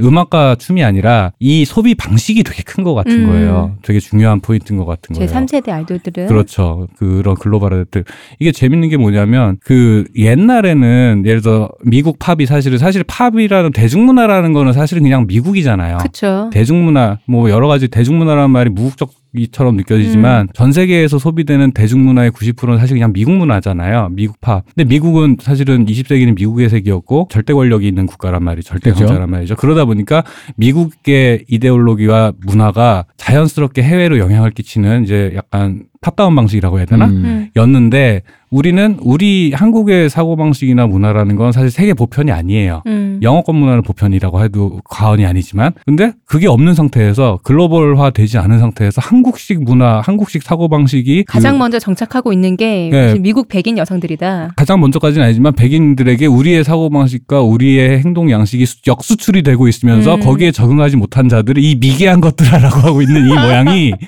음악과 춤이 아니라 이 소비 방식이 되게 큰 것 같은 음. 거예요. 되게 중요한 포인트인 것 같은 제 거예요. 3세대 아이돌들은 그렇죠. 그런 글로벌 아이돌. 이게 재밌는 게 뭐냐면 그 옛날에는 예를 들어 미국 팝이 사실은 사실 팝이라는 대중문화라는 거는 사실은 그냥 미국이잖아요. 그쵸. 대중문화 뭐 여러 가지 대중문화라는 말이 무국적이처럼 느껴지지만 전 세계에서 소비되는 대중문화의 90%는 사실 그냥 미국 문화잖아요. 미국 팝. 근데 미국은 사실은 20세기는 미국의 세계였고 절대 권력이 있는 국가란 말이 절대 그죠. 강자란 말이죠. 그러다 보니까 미국의 이데올로기와 문화가 자연스럽게 해외로 영향을 끼치는 이제 약간 top-down 방식이라고 해야 되나? 음. 음. 였는데 우리는 우리 한국의 사고 방식이나 문화라는 건 사실 세계 보편이 아니에요. 음. 영어권 문화는 보편이라고 해도 과언이 아니지만 근데 그게 없는 상태에서 글로벌화 되지 않은 상태에서 한국식 문화, 한국식 사고 방식이 가장 그 먼저 정착하고 있는 게 네. 미국 백인 여성들이다. 가장 먼저까지는 아니지만 백인들에게 우리의 사고 방식과 우리의 행동 양식이 수- 역수출이 되고 있으면서 음. 거기에 적응하지 못한 자들이 이 미개한 것들아라고 하고 있는 이 모양이 *laughs*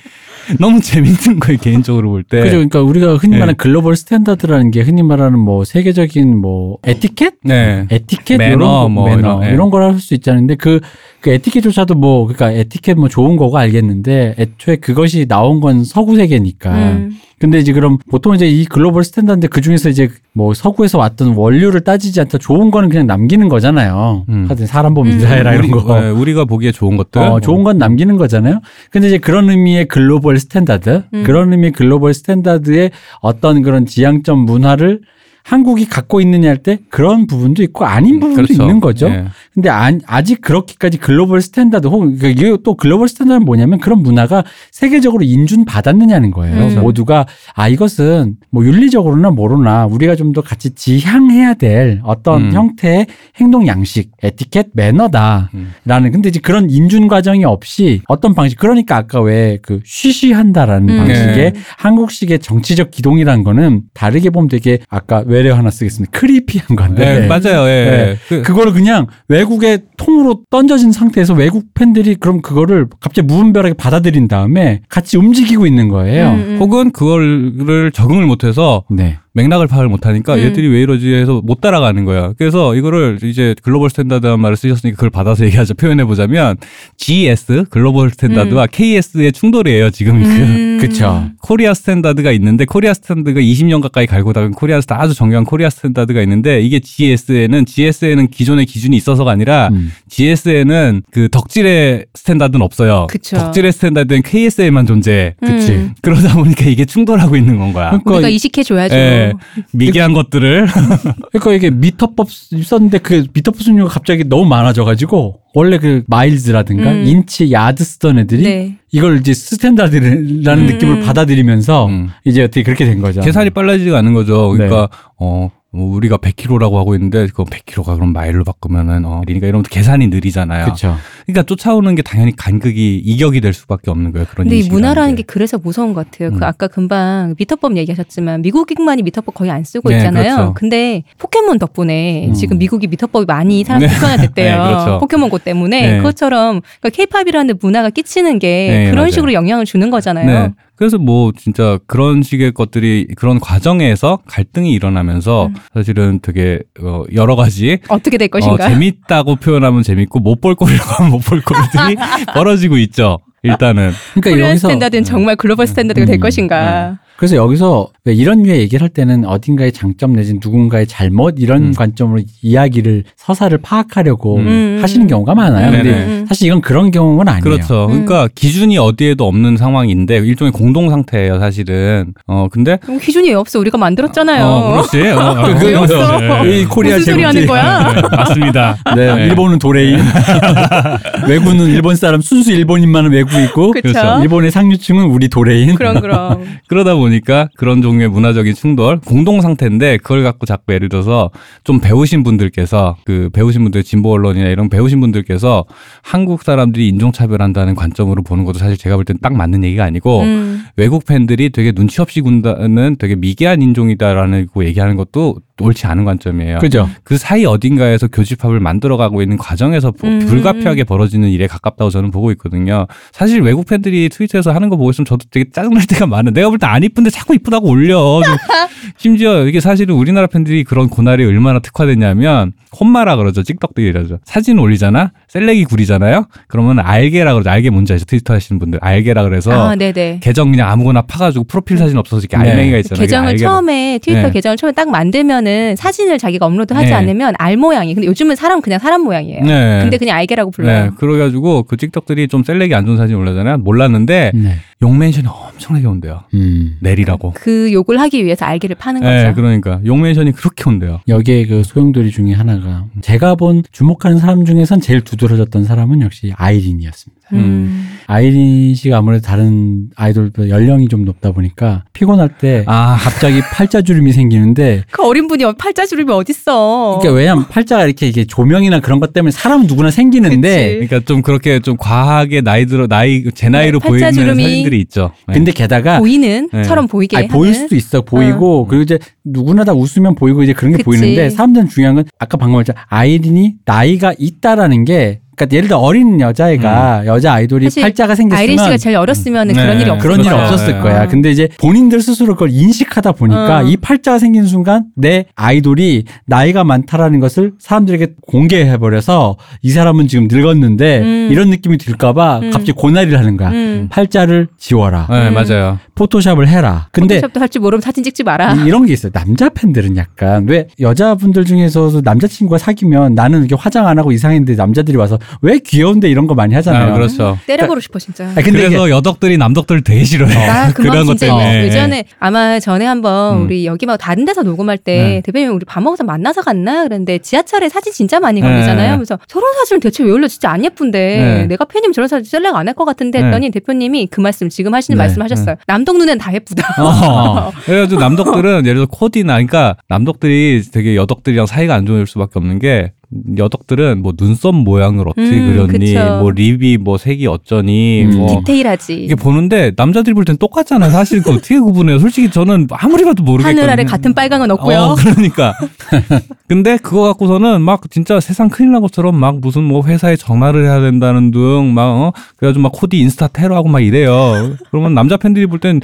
*laughs* 너무 재밌는 거예요 개인적으로 볼 때. 그죠. 그러니까 우리가 흔히 네. 말하는 global standard라는 게 흔히 말하는 뭐 세계적인 뭐 에티켓? 네. 에티켓 매너, 이런 거, 뭐 매너 이런, 예. 이런 걸 할 수 있잖아요. 근데 그, 그 에티켓조차도 뭐 그러니까 에티켓 뭐 좋은 거고 알겠는데 애초에 그것이 나온 건 서구 세계니까. 음. 근데 이제 그럼 보통 이제 이 global standard인데 그 중에서 이제 뭐 서구에서 왔던 원료를 따지지 않다 좋은 거는 그냥 남기는 거잖아요. 음. 하여튼 사람 보면 음. 인사해라 이런 우리, 거. 네, 우리가 보기에 좋은 것들. 어, 좋은 건 남기는 거잖아요. 근데 이제 그런 의미의 global standard, 음. 그런 의미의 global standard의 어떤 그런 지향점 문화를 한국이 갖고 있느냐 할 때 그런 부분도 있고 아닌 부분도 그렇죠. 있는 거죠. 네. 근데 아, 아직 그렇게까지 global standard 혹은 그러니까 이게 또 global standard는 뭐냐면 그런 문화가 세계적으로 인준 받았느냐는 거예요. 그렇죠. 모두가 아 이것은 뭐 윤리적으로나 뭐로나 우리가 좀 더 같이 지향해야 될 어떤 음. 형태의 행동 양식, 에티켓, 매너다라는 음. 근데 이제 그런 인준 과정이 없이 어떤 방식 그러니까 아까 왜 그 쉬쉬한다라는 음. 방식의 네. 한국식의 정치적 기동이라는 거는 다르게 보면 되게 아까 외래어 하나 쓰겠습니다. creepy한 건데 네, 맞아요. 예. 네. 그, 그거를 그냥 외국의 통으로 던져진 상태에서 외국 팬들이 그럼 그거를 갑자기 무분별하게 받아들인 다음에 같이 움직이고 있는 거예요. 음, 음. 혹은 그거를 적응을 못해서 네. 맥락을 파악을 못하니까 음. 얘들이 왜 이러지 해서 못 따라가는 거야. 그래서 이거를 이제 global standard란 말을 쓰셨으니까 그걸 받아서 얘기하자 표현해 보자면 GS global standard와 KS의 충돌이에요. 지금 그 음. *laughs* 그쵸. Korea standard가 있는데 Korea standard가 20년 가까이 갈고 닦은 Korea sta- 아주 정교한 Korea standard가 있는데 이게 GS에는 GS에는 기존의 기준이 있어서가 아니라 음. GS에는 그 덕질의 standard는 없어요. 그쵸. 덕질의 standard는 KS에만 존재해. 그치. 음. 그러다 보니까 이게 충돌하고 있는 건 거야. 그러니까, 우리가 이식해줘야죠. 예. 미개한 것들을 *laughs* 그러니까 이게 미터법 있었는데 그 미터법 수요가 갑자기 너무 많아져가지고 원래 그 miles라든가 음. 인치 야드 쓰던 애들이 네. 이걸 이제 standard라는 음, 느낌을 음. 받아들이면서 음. 이제 어떻게 그렇게 된 거죠. 계산이 빨라지지가 않는 거죠. 네. 그러니까 어뭐 우리가 100km라고 하고 있는데 그 100km가 그럼 마일로 바꾸면은 어 그러니까 이러면 계산이 느리잖아요. 그렇죠. 그러니까 쫓아오는 게 당연히 간극이 이격이 될 수밖에 없는 거예요. 그런 근데 이 문화라는 게 그래서 무서운 것 같아요. 음. 그 아까 금방 미터법 얘기하셨지만 미국인만이 미터법 거의 안 쓰고 네, 있잖아요. 그렇죠. 근데 포켓몬 덕분에 음. 지금 미국이 미터법이 많이 사람 네. 불편화됐대요. *laughs* 네, 그렇죠. 포켓몬고 때문에 네. 그것처럼 그러니까 케이팝이라는 문화가 끼치는 게 네, 그런 맞아요. 식으로 영향을 주는 거잖아요. 네. 그래서 뭐 진짜 그런 식의 것들이 그런 과정에서 갈등이 일어나면서 음. 사실은 되게 어 여러 가지 어떻게 될 어, 것인가? 재밌다고 표현하면 재밌고 못 볼 꼴이라고 하면 못 볼 꼴들이 *laughs* 벌어지고 있죠. 일단은 그러니까 여기서 standard는 정말 global standard가 될 음, 것인가? 그래서 여기서 왜 이런 류의 얘기를 할 때는 어딘가의 장점 내지 누군가의 잘못 이런 음. 관점으로 이야기를 서사를 파악하려고 음. 하시는 경우가 많아요. 음, 근데 네네. 사실 이건 그런 경우는 아니에요. 그렇죠. 음. 그러니까 기준이 어디에도 없는 상황인데 일종의 공동 상태예요, 사실은. 어 근데 그럼 기준이 왜 없어? 우리가 만들었잖아요. 어 그렇지. 어, *laughs* 어, 그- 왜. 없어? 네. 이 코리아 무슨 소리 하는. 거야? 네, 맞습니다. 네, 네. 일본은 도레인, *laughs* 외국은 일본 사람 순수 일본인만은 외국이고 그렇죠. 일본의 상류층은 우리 도레인. 그럼 그럼. *laughs* 그러다 보니 까 그런 종류의 문화적인 충돌, 공동 상태인데 그걸 갖고 자꾸 예를 들어서 좀 배우신 분들께서 그 배우신 분들 진보 언론이나 이런 배우신 분들께서 한국 사람들이 인종차별한다는 관점으로 보는 것도 사실 제가 볼 땐 딱 맞는 얘기가 아니고 음. 외국 팬들이 되게 눈치 없이 군다는 되게 미개한 인종이다라는 거 얘기하는 것도 옳지 않은 관점이에요. 그죠. 그 사이 어딘가에서 교집합을 만들어가고 있는 과정에서 보- 음. 불가피하게 벌어지는 일에 가깝다고 저는 보고 있거든요. 사실 외국 팬들이 트위터에서 하는 거 보고 있으면 저도 되게 짜증날 때가 많아. 내가 볼 때 안 이쁜데 자꾸 이쁘다고 올려. 좀 *laughs* 심지어 이게 사실은 우리나라 팬들이 그런 고날이 얼마나 특화됐냐면 홈마라 그러죠. 찍덕들이라죠. 사진 올리잖아. 셀렉이 구리잖아요. 그러면 알게라 그러죠. 알게 뭔지 알죠? 트위터 하시는 분들. 알게라 그래서 아, 네네. 계정 그냥 아무거나 파가지고 프로필 사진 없어서 이렇게 네. 알맹이가 있잖아요. 계정을 알게라. 처음에 트위터 네. 계정을 처음에 딱 만들면은 사진을 자기가 업로드하지 네. 않으면 알 모양이. 근데 요즘은 사람 그냥 사람 모양이에요. 네. 근데 그냥 알게라고 불러요. 네, 그래가지고 그 틱톡들이 좀 셀렉이 안 좋은 사진 올라잖아요. 몰랐는데 네. 용멘션이 엄청나게 온대요. 음. 내리라고. 그 욕을 하기 위해서 알기를 파는 네, 거죠. 그러니까 용멘션이 그렇게 온대요. 여기에 그 소용돌이 중에 하나가 제가 본 주목하는 사람 중에선 제일 두드러졌던 사람은 역시 아이린이었습니다. 음. 아이린 씨가 아무래도 다른 아이돌보다 연령이 좀 높다 보니까 피곤할 때 아, 갑자기 팔자주름이 생기는데 *laughs* 그 어린 분이 팔자주름이 어딨어. 그러니까 왜냐면 팔자가 이렇게 이게 조명이나 그런 것 때문에 사람은 누구나 생기는데 그치. 그러니까 좀 그렇게 좀 과하게 나이 들어 나이 제 나이로 네, 보이는 팔자주름이 사진들이 있죠. 네. 근데 게다가 보이는 네. 처럼 보이게 아니. 보일 수도 있어 보이고 그리고 이제 누구나 다 웃으면 보이고 이제 그런 게 그치. 보이는데 사람들은 중요한 건 아까 방금 말했죠 아이린이 나이가 있다라는 게 그러니까 예를 들어 어린 여자애가 여자 아이돌이 사실 팔자가 생겼으면 아이린 씨가 제일 어렸으면 네. 그런 일이 없을 그런 일이 거예요. 없었을 네. 거야. 근데 이제 본인들 스스로 그걸 인식하다 보니까 어. 이 팔자가 생긴 순간 내 아이돌이 나이가 많다라는 것을 사람들에게 공개해 버려서 이 사람은 지금 늙었는데 음. 이런 느낌이 들까봐 음. 갑자기 고난리를 하는 거야. 음. 팔자를 지워라. 네, 음. 맞아요. 포토샵을 해라. 근데 포토샵도 할 줄 모르면 사진 찍지 마라. 이- 이런 게 있어요. 남자 팬들은 약간 왜 여자분들 중에서도 남자친구가 사귀면 나는 이렇게 화장 안 하고 이상했는데 남자들이 와서 왜 귀여운데 이런 거 많이 하잖아요. 아, 그렇죠. 때려보고 싶어 진짜. 아, 근데 그래서 여덕들이 남덕들 되게 싫어해. 나 금방 그런 것 때문에. 예전에 아마 전에 한번 음. 우리 여기 말고 다른 데서 녹음할 때 네. 대표님 우리 밥 먹어서 만나서 갔나 그랬는데 지하철에 사진 진짜 많이 네. 걸리잖아요. 그래서 저런 사진을 대체 왜 올려 진짜 안 예쁜데 네. 내가 팬이면 저런 사진 셀렉 안 할 것 같은데 네. 했더니 대표님이 그 말씀 지금 하시는 네. 말씀 하셨어요. 남동 눈엔 다 예쁘다. 어. *laughs* 그래가지고 남덕들은 예를 들어 코디나 그러니까 남덕들이 되게 여덕들이랑 사이가 안 좋을 수밖에 없는 게 여덕들은 뭐 눈썹 모양을 어떻게 음, 그렸니, 그쵸. 뭐 립이 뭐 색이 어쩌니, 음. 뭐 디테일하지. 이게 보는데 남자들이 볼 땐 똑같잖아요. 사실 그 어떻게 구분해요? 솔직히 저는 아무리 봐도 모르겠거든요. 하늘 아래 같은 빨강은 없고요. 어, 그러니까. *laughs* 근데 그거 갖고서는 막 진짜 세상 큰일 난 것처럼 막 무슨 뭐 회사에 전화를 해야 된다는 등막 어? 그래가지고 막 코디 인스타 테러하고 막 이래요. 그러면 남자 팬들이 볼 땐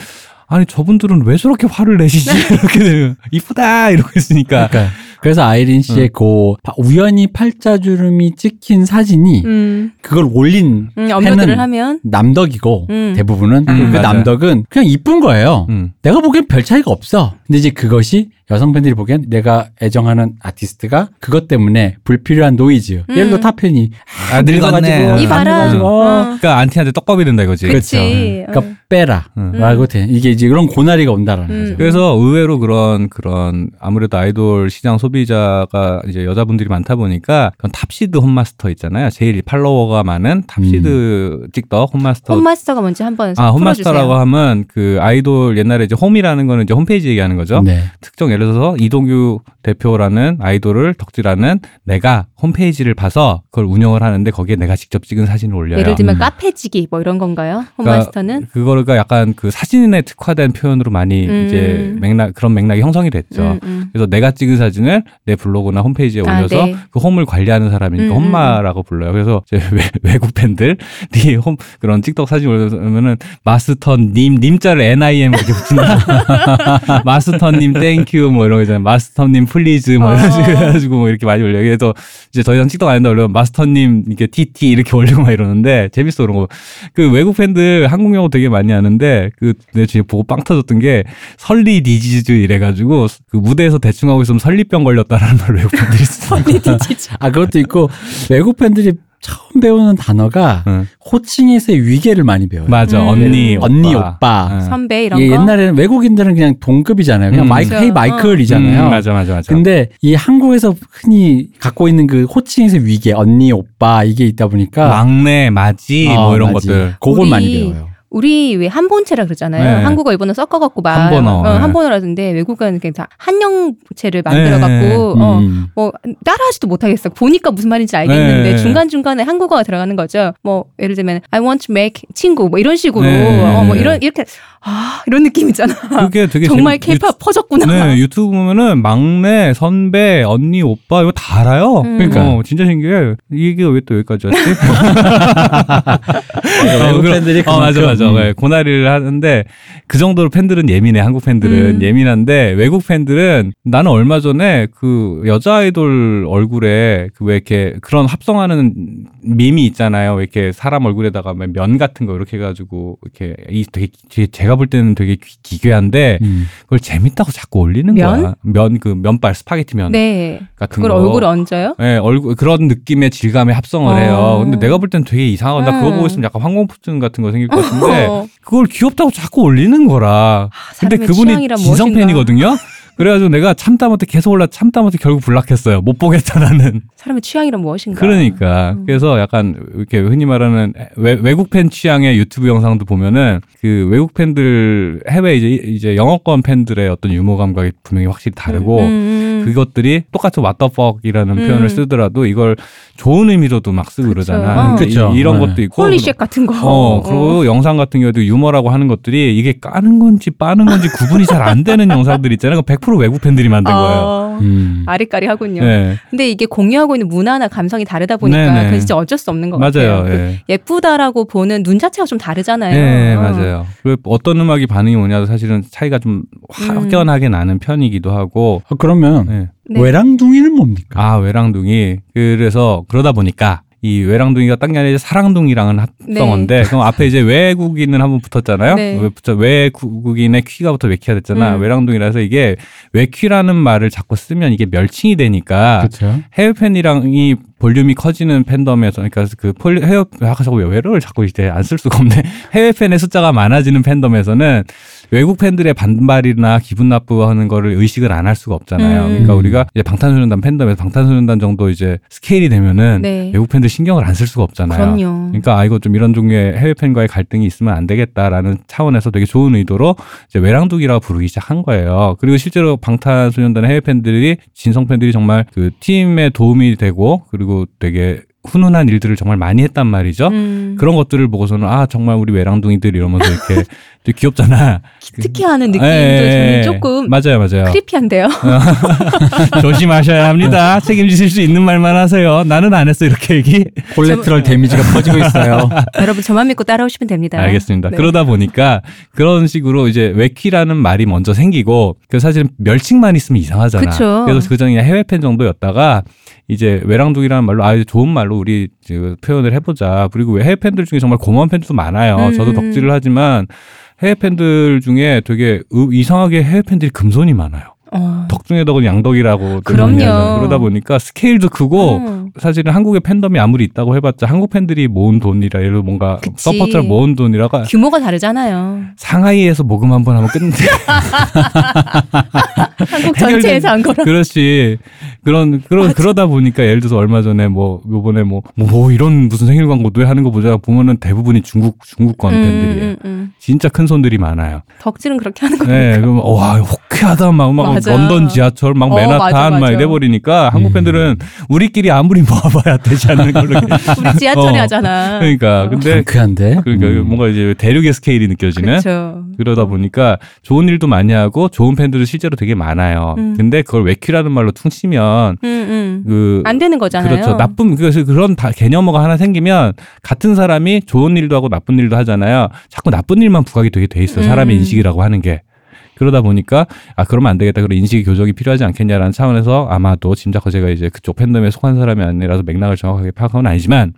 아니 저분들은 왜 저렇게 화를 내시지 *laughs* 이렇게 되면 이쁘다 이러고 있으니까 그러니까 그래서 아이린 씨의 그 파- 우연히 팔자주름이 찍힌 사진이 음, 그걸 올린 음, 팬은 하면 남덕이고 음. 대부분은 음, 그 맞아요. 남덕은 그냥 이쁜 거예요. 음. 내가 보기엔 별 차이가 없어. 근데 이제 그것이 여성 팬들이 보기엔 내가 애정하는 아티스트가 그것 때문에 불필요한 노이즈. 음. 예를 들어 타팬이 아, 늙었네. 늙어가지고 이 봐라. 늙어가지고 어. 어. 그러니까 안티한테 떡밥이 된다 이거지. 그치. 그러니까 어. 빼라. 음. 라고 돼. 이게 이제 그런 고나리가 온다라는 음. 거죠. 그래서 의외로 그런 그런 아무래도 아이돌 시장 소비자가 이제 여자분들이 많다 보니까 그런 top seed 홈마스터 있잖아요. 제일 팔로워가 많은 top seed 찍덕 홈마스터. 홈마스터가 뭔지 한번 아, 풀어주세요. 홈마스터라고 하면 그 아이돌 옛날에 이제 홈이라는 거는 이제 홈페이지 얘기하는 거죠. 네. 특정 예를 들어서 이동규 대표라는 아이돌을 덕질하는 내가 홈페이지를 봐서 그걸 운영을 하는데 거기에 내가 직접 찍은 사진을 올려요. 예를 들면 음. 카페지기 뭐 이런 건가요? 그러니까 홈마스터는? 그거가 약간 그 사진에 특화된 표현으로 많이 음. 이제 맥락 그런 맥락이 형성이 됐죠. 음, 음. 그래서 내가 찍은 사진을 내 블로그나 홈페이지에 아, 올려서 네. 그 홈을 관리하는 사람이니까 음, 음, 홈마라고 불러요. 그래서 이제 *laughs* 외, 국 팬들이 *laughs* 홈 그런 직찍 사진 올려면은 마스터님 님자를 NIM 이렇게 붙인다. *laughs* 마스터님 thank you 뭐 이런 거 있잖아요. 마스터님 please 뭐 이런 어. 식으로 해가지고 뭐 이렇게 많이 올려요. 그래서 이제 더 이상 직찍 안 한다 올려면 마스터님 이렇게 TT 이렇게 올리고 막 이러는데 재밌어 그런 거. 그 외국 팬들 한국 영어 되게 많이 하는데 그 내가 진짜 보고 빵 터졌던 게 설리 disease 이래가지고 그 무대에서 대충 하고 있으면 설리병 걸렸다라는 *laughs* 말 외국 팬들이 써. 아, 그것도 있고 외국 팬들이 처음 배우는 단어가 응. 호칭에서의 위계를 많이 배워요. 맞아 음. 언니 오빠. 언니, 오빠. 응. 선배 이런 이게 거. 옛날에는 외국인들은 그냥 동급이잖아요. 그냥 음. 마이크, 그렇죠. hey 마이클이잖아요. 음, 맞아 맞아 맞아. 근데 이 한국에서 흔히 갖고 있는 그 호칭에서의 위계, 언니, 오빠 이게 있다 보니까 막내 맏이 뭐 어, 이런 맞지. 것들. 그걸 많이 배워요. 우리 왜 한본체라 그러잖아요. 네. 한국어 일본어 섞어갖고 막 한본어, 어, 네. 한본어라던데 외국은 그냥 다 한영체를 만들어갖고 어, 음. 뭐 따라하지도 못하겠어. 보니까 무슨 말인지 알겠는데 네. 중간 중간에 한국어가 들어가는 거죠. 뭐 예를 들면 I want to make 친구 뭐 이런 식으로 네. 어, 뭐 이런 이렇게 아 이런 느낌이잖아. 그게 되게 정말 케이팝 퍼졌구나. 네, 유튜브 보면은 막내, 선배, 언니, 오빠 이거 다 알아요. 음. 그러니까 어, 진짜 신기해. 이게 왜 또 여기까지 왔지? *laughs* 외국 그럼- 팬들이 어, 맞아 그만 큼, 맞아. 음. 네, 고나리를 하는데 그 정도로 팬들은 예민해. 한국 팬들은 음. 예민한데 외국 팬들은 나는 얼마 전에 그 여자 아이돌 얼굴에 그 왜 이렇게 그런 합성하는 밈이 있잖아요. 왜 이렇게 사람 얼굴에다가 막면 같은 거 이렇게 해가지고 이렇게 이 되게 제- 제가 볼 때는 되게 기- 기괴한데 음. 그걸 재밌다고 자꾸 올리는 면? 거야. 면 그 면발 스파게티 면 네. 같은 그걸 거. 얼굴에 얹어요? 네, 얼굴 그런 느낌의 질감의 합성을 어. 해요. 근데 내가 볼 땐 되게 이상하고 나 그거 음. 보고 있으면 약간 환공포증 같은 거 생길 것 같은데 *laughs* 하는데 어. 그걸 귀엽다고 자꾸 올리는 거라. 근데 사람의 그분이 진성. 팬이거든요. 그래가지고 내가 참다 못해 계속 올라 참다 못해 결국 block했어요. 못 보겠다 나는. 사람의 취향이란 무엇인가. 그러니까 음. 그래서 약간 이렇게 흔히 말하는 외, 외국 팬 취향의 유튜브 영상도 보면은 그 외국 팬들 해외 이제 이제 영어권 팬들의 어떤 유머 감각이 분명히 확실히 다르고 음, 음. 그것들이 똑같이 what the fuck이라는 음. 표현을 쓰더라도 이걸 좋은 의미로도 막 쓰고 그쵸. 그러잖아. 어. 그쵸. 이, 런 네. 것도 있고 holy shit 같은 거. 어, 그리고 영상 같은 경우도 유머라고 하는 것들이 이게 까는 건지 빠는 건지 구분이 잘 안 되는 *laughs* 영상들 있잖아요. 100% 외국 팬들이 만든 거예요. 어, 음. 아리까리 하군요. 네. 근데 이게 공유하고 있는 문화나 감성이 다르다 보니까 네네. 그건 진짜 어쩔 수 없는 것 맞아요. 같아요. 그 예. 예쁘다라고 보는 눈 자체가 좀 다르잖아요. 네, 어. 맞아요. 그 어떤 음악이 반응이 오냐도 사실은 차이가 좀 확연하게 나는 편이기도 하고. 어, 그러면 네. 네. 외랑둥이는 뭡니까? 아, 외랑둥이. 그래서 그러다 보니까 이 외랑둥이가 딴게 아니라 이제 사랑둥이랑은 합성어인데 그럼 앞에 이제 외국인은 한번 붙었잖아요. 네. 왜 붙어 외국인의 퀴가 붙어 외퀴가 됐잖아. 음. 외랑둥이라서 이게 외퀴라는 말을 자꾸 쓰면 이게 멸칭이 되니까 그렇죠. 해외 팬이랑이 볼륨이 커지는 팬덤에서 그러니까 그 폴, 해외 아까 자꾸 왜 외로를 자꾸 이제 안 쓸 수가 없네. *laughs* 해외 팬의 숫자가 많아지는 팬덤에서는 외국 팬들의 반발이나 기분 나쁘하는 거를 의식을 안 할 수가 없잖아요. 음. 그러니까 우리가 이제 방탄소년단 팬덤에서 방탄소년단 정도 이제 스케일이 되면은 네. 외국 팬들 신경을 안 쓸 수가 없잖아요. 그럼요. 그러니까 아 이거 좀 이런 종류의 해외 팬과의 갈등이 있으면 안 되겠다라는 차원에서 되게 좋은 의도로 이제 외랑둥이라고 부르기 시작한 거예요. 그리고 실제로 방탄소년단의 해외 팬들이 진성 팬들이 정말 그 팀에 도움이 되고 그리고 되게 훈훈한 일들을 정말 많이 했단 말이죠. 음. 그런 것들을 보고서는 아 정말 우리 외랑둥이들 이러면서 이렇게 *laughs* 되게 귀엽잖아. 특히 하는 느낌도 예, 예, 저는 예. 조금 맞아요, 맞아요. 크리피한데요. *laughs* 조심하셔야 합니다. 책임지실 수 있는 말만 하세요. 나는 안 했어 이렇게 얘기. 콜레트럴 데미지가 퍼지고 있어요. *laughs* 여러분 저만 믿고 따라오시면 됩니다. 알겠습니다. 네. 그러다 보니까 그런 식으로 이제 외퀴라는 말이 먼저 생기고 그 사실 멸칭만 있으면 이상하잖아. 그쵸. 래서 그전에 그냥 해외 팬 정도였다가 이제 외랑둥이라는 말로 아 좋은 말로 우리 그 표현을 해보자. 그리고 해외 팬들 중에 정말 고마운 팬들도 많아요. 음. 저도 덕질을 하지만 해외 팬들 중에 되게 의- 이상하게 해외 팬들이 금손이 많아요. 어. 덕 중에 덕은 양덕이라고 그럼요. 그러다 보니까 스케일도 크고 음. 사실은 한국의 팬덤이 아무리 있다고 해봤자 한국 팬들이 모은 돈이라 예를 들어 뭔가. 서포트를 모은 돈이라가 규모가 다르잖아요. 상하이에서 모금 한 번 하면 끝내. *laughs* *laughs* 한국 전체에서 한 거랑. 그렇지. 그런 그런 그러다 보니까 예를 들어서 얼마 전에 뭐 요번에 뭐, 뭐, 뭐 이런 무슨 생일 광고도 왜 하는 거 보자 보면은 대부분이 중국 중국권 팬들이에요. 음, 음. 진짜 큰 손들이 많아요. 덕질은 그렇게 하는 거니까. 네, 그럼 와 호쾌하다 막, 막 맞아. 런던 지하철 막 어, 맨하탄 맞아, 막 맞아. 이래 버리니까 한국 음. 팬들은 우리끼리 아무리 모아봐야 되지 않는 걸로. *laughs* 우리 지하철에 어. 하잖아. 그러니까 근데 상쾌한데. 그러니까 음. 뭔가 이제 대륙의 스케일이 느껴지는. 그렇죠. 그러다 보니까 좋은 일도 많이 하고 좋은 팬들도 실제로 되게 많아요. 음. 근데 그걸 외퀴라는 말로 퉁치면 음, 음. 그안 되는 거잖아요. 그렇죠. 나쁜 그래서 그런 다 개념어가 하나 생기면 같은 사람이 좋은 일도 하고 나쁜 일도 하잖아요. 자꾸 나쁜 일만 부각이 되게 돼 있어 요. 사람의 음. 인식이라고 하는 게. 그러다 보니까 아 그러면 안 되겠다. 그런 인식의 교정이 필요하지 않겠냐라는 차원에서 아마도 짐작코 제가 이제 그쪽 팬덤에 속한 사람이 아니라서 맥락을 정확하게 파악하는 건 아니지만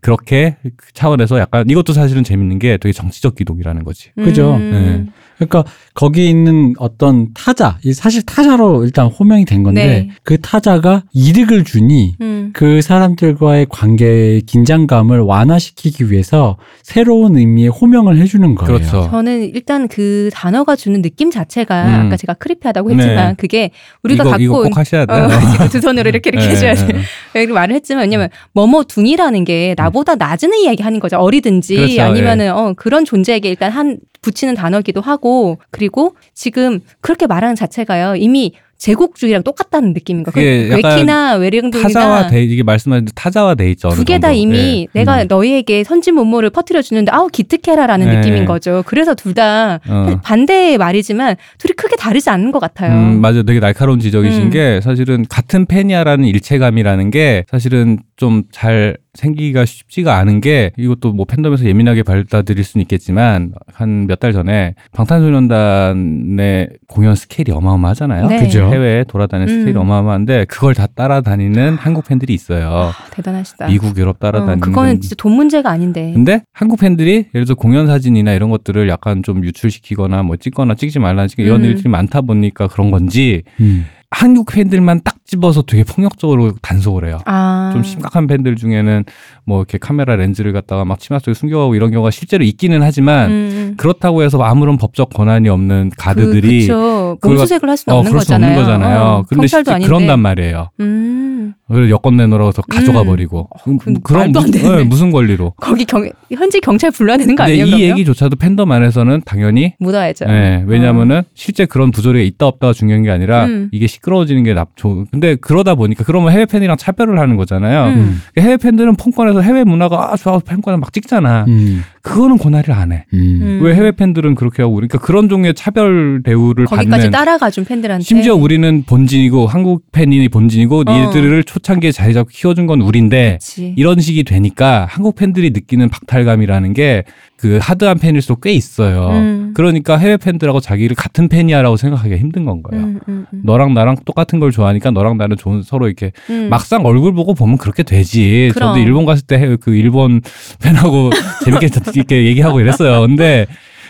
그렇게 그 차원에서 약간 이것도 사실은 재밌는 게 되게 정치적 기동이라는 거지. 그죠. 음. 그러니까 거기 있는 어떤 타자, 이 사실 타자로 일단 호명이 된 건데 네. 그 타자가 이득을 주니 음. 그 사람들과의 관계의 긴장감을 완화시키기 위해서 새로운 의미의 호명을 해주는 거예요. 그렇죠. 저는 일단 그 단어가 주는 느낌 자체가 음. 아까 제가 크리피하다고 했지만 네. 그게 우리가 이거 갖고 이거 온꼭 하셔야 돼. 어, 지금 *laughs* 두 손으로 이렇게 이렇게 네, 해줘야 네, 돼. 네. *laughs* 이렇게 말을 했지만 왜냐면 뭐뭐 둥이라는 게 나 보다 낮은 이야기 하는 거죠. 어리든지 그렇죠, 아니면은 어, 그런 존재에게 일단 한 붙이는 단어기도 하고 그리고 지금 그렇게 말하는 자체가요 이미 제국주의랑 똑같다는 느낌인. 그게 약간 외키나 외령둥이나 타자와 돼 이게 말씀하신 대로 타자와 돼 있죠. 두 개 다 이미 내가 너희에게 선진 문모를 퍼뜨려 주는데 아우 기특해라라는 네. 느낌인 거죠. 그래서 둘다 어. 반대의 말이지만 둘이 크게 다르지 않은 것 같아요. 음, 맞아요. 되게 날카로운 지적이신 음. 게 사실은 같은 팬이야라는 일체감이라는 게 사실은 좀 잘 생기기가 쉽지가 않은 게 이것도 뭐 팬덤에서 예민하게 받아들일 수는 있겠지만 한 몇 달 전에 방탄소년단의 공연 스케일이 어마어마하잖아요. 네. 그죠. 해외에 돌아다니는 음. 스케일이 어마어마한데 그걸 다 따라다니는 한국 팬들이 있어요. 아, 대단하시다. 미국, 유럽 따라다니는 어, 그거는 진짜 돈 문제가 아닌데. 근데 한국 팬들이 예를 들어 공연 사진이나 이런 것들을 약간 좀 유출시키거나 뭐 찍거나 찍지 말라는 이런 음. 일들이 많다 보니까 그런 건지 음. 한국 팬들만 딱 집어서 되게 폭력적으로 단속을 해요. 아. 좀 심각한 팬들 중에는 뭐 이렇게 카메라 렌즈를 갖다가 막 치마 속에 숨겨가고 이런 경우가 실제로 있기는 하지만 음. 그렇다고 해서 아무런 법적 권한이 없는 가드들이 그, 그쵸. 그걸 몸수색을 할 수는 어 없는 거잖아요. 없는 거잖아요. 어, 실제 아닌데. 그런단 말이에요. 음. 그래서 여권 내놓으라고 해서 가져가 음. 버리고 그 그런 말도 안 무슨. 네, 무슨 권리로? 거기 경 현지 경찰 불러야 되는 거 근데 아니에요? 이 그러면? 얘기조차도 팬덤 안에서는 당연히 묻어야죠. 네, 왜냐하면은 실제 그런 부조리가 있다 없다가 중요한 게 아니라 음. 이게 시끄러워지는 게 납, 좋. 근데 그러다 보니까 그러면 해외 팬이랑 차별을 하는 거잖아요. 음. 해외 팬들은 폰권에서 해외 문화가 아 좋아 팬권을 막 찍잖아. 음. 그거는 권한을 안 해. 음. 음. 왜 해외 팬들은 그렇게 하고 그러니까 그런 종류의 차별 대우를 거기까지 받는 따라가 준 팬들한테 심지어 우리는 본진이고 한국 팬이 본진이고 어. 니들을 초창기에 자리 잡고 키워준 건 우린데 그치. 이런 식이 되니까 한국 팬들이 느끼는 박탈감이라는 게 그 hard한 팬일수록 꽤 있어요. 음. 그러니까 해외 팬들하고 자기를 같은 팬이야라고 생각하기가 힘든 건 거예요. 음, 음, 음. 너랑 나랑 똑같은 걸 좋아하니까 너랑 나는 좋은 서로 이렇게 음. 막상 얼굴 보고 보면 그렇게 되지. 그럼. 저도 일본 갔을 때 그 일본 *laughs* 팬하고 *laughs* 재밌게 이렇게 얘기하고 이랬어요. 근데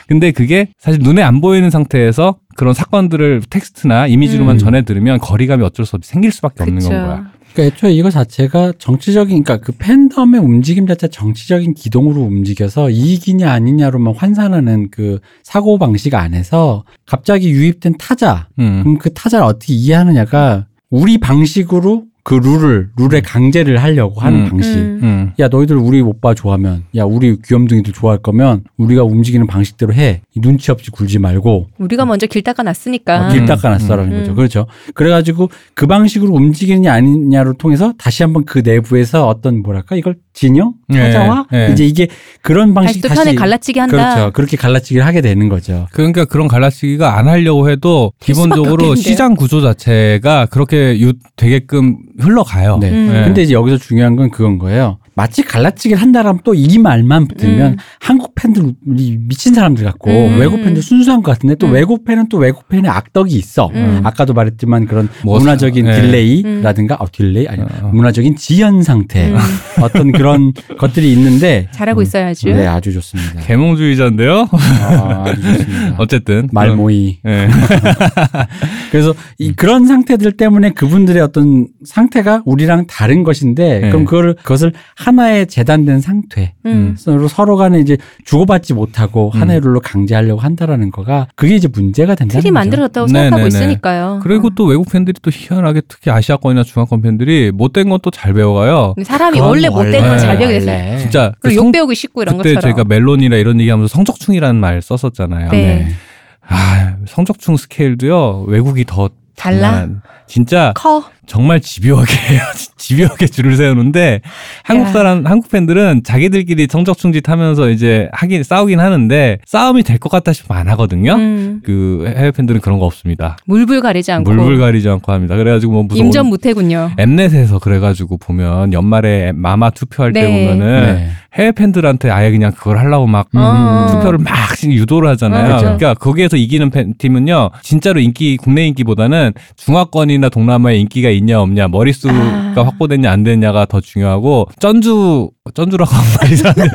근데 그게 사실 눈에 안 보이는 상태에서 그런 사건들을 텍스트나 이미지로만 음. 전해 들으면 거리감이 어쩔 수 없이 생길 수밖에 없는 그쵸. 건 거야. 그러니까 애초에 이거 자체가 정치적인, 그러니까 그 팬덤의 움직임 자체 정치적인 기동으로 움직여서 이익이냐 아니냐로만 환산하는 그 사고 방식 안에서 갑자기 유입된 타자, 음. 그럼 그 타자를 어떻게 이해하느냐가 우리 방식으로 그 룰을 룰의 강제를 하려고 하는 음. 방식. 음. 음. 야 너희들 우리 오빠 좋아하면 야 우리 귀염둥이들 좋아할 거면 우리가 움직이는 방식대로 해이 눈치 없이 굴지 말고 우리가 먼저 길 닦아 놨으니까 어, 길 음. 닦아놨어라는 음. 거죠 그렇죠 그래가지고 그 방식으로 움직이느냐 아니냐를 통해서 다시 한번 그 내부에서 어떤 뭐랄까 이걸 진영 네, 찾아와 네. 이제 이게 그런 다시 방식 또 편에 갈라치기 한다. 그렇죠 그렇게 갈라치기를 하게 되는 거죠 그러니까 그런 갈라치기가 안 하려고 해도 기본적으로. 시장 구조 자체가 그렇게 유, 되게끔 흘러가요. 네. 음. 네. 근데 이제 여기서 중요한 건 그건 거예요. 마치 갈라치기를 한다라면 또 이 말만 붙으면 음. 한국 팬들 우리 미친 사람들 같고 음. 외국 팬들 순수한 것 같은데 또 음. 외국 팬은 또 외국 팬의 악덕이 있어. 음. 아까도 말했지만 그런 뭐 문화적인 사- 네. delay라든가 어, delay 아니 어. 문화적인 지연 상태 음. *laughs* 어떤 그런 것들이 있는데 잘하고 있어야죠. 네 아주 좋습니다. 계몽주의자인데요. 아, 아주 좋습니다. *laughs* 어쨌든 말모이. 예. *laughs* 그래서 이 그런 상태들 때문에 그분들의 어떤 상태가 우리랑 다른 것인데 네. 그럼 그걸 그것을 하나의 재단된 상태 음. 서로 서로 간에 이제 주고받지 못하고 음. 하나의 룰로 강제하려고 한다라는 거가 그게 이제 문제가 된다는 틀이 거죠. 만들어졌다고 네, 생각하고 네, 네. 있으니까요. 그리고 어. 또 외국 팬들이 또 희한하게 특히 아시아권이나 중화권 팬들이 못된 건 또 잘 배워가요. 사람이 원래 못된 건 잘 배우게 돼서 원래. 진짜 그 성- 욕 배우기 쉽고 이런 그때 것처럼. 저희가 멜론이라 이런 얘기하면서 성적충이라는 말 썼었잖아요. 네. 아 성적충 스케일도요 외국이 더 달라? 진짜 커. 정말 집요하게 해요. *laughs* 집요하게 줄을 세우는데 한국 야. 사람 한국 팬들은 자기들끼리 성적 충짓 하면서 이제 하긴 싸우긴 하는데 싸움이 될 것 같다 싶으면 안 하거든요. 음. 그 해외 팬들은 그런 거 없습니다. 물불 가리지 않고. 물불 가리지 않고 합니다. 그래가지고 뭐 무슨 임전 무태군요. 엠넷에서 그래가지고 보면 연말에 마마 투표할 때 네. 보면은 네. 해외 팬들한테 아예 그냥 그걸 하려고 막 어. 투표를 막 유도를 하잖아요. 어, 그죠. 그러니까 거기에서 이기는 팬, 팀은요, 진짜로 인기 국내 인기보다는 중화권이나 동남아에 인기가 있냐 없냐, 머릿수가 아. 확보됐냐 안 됐냐가 더 중요하고 쩐주 쩐주라고 하면 말이 이상한데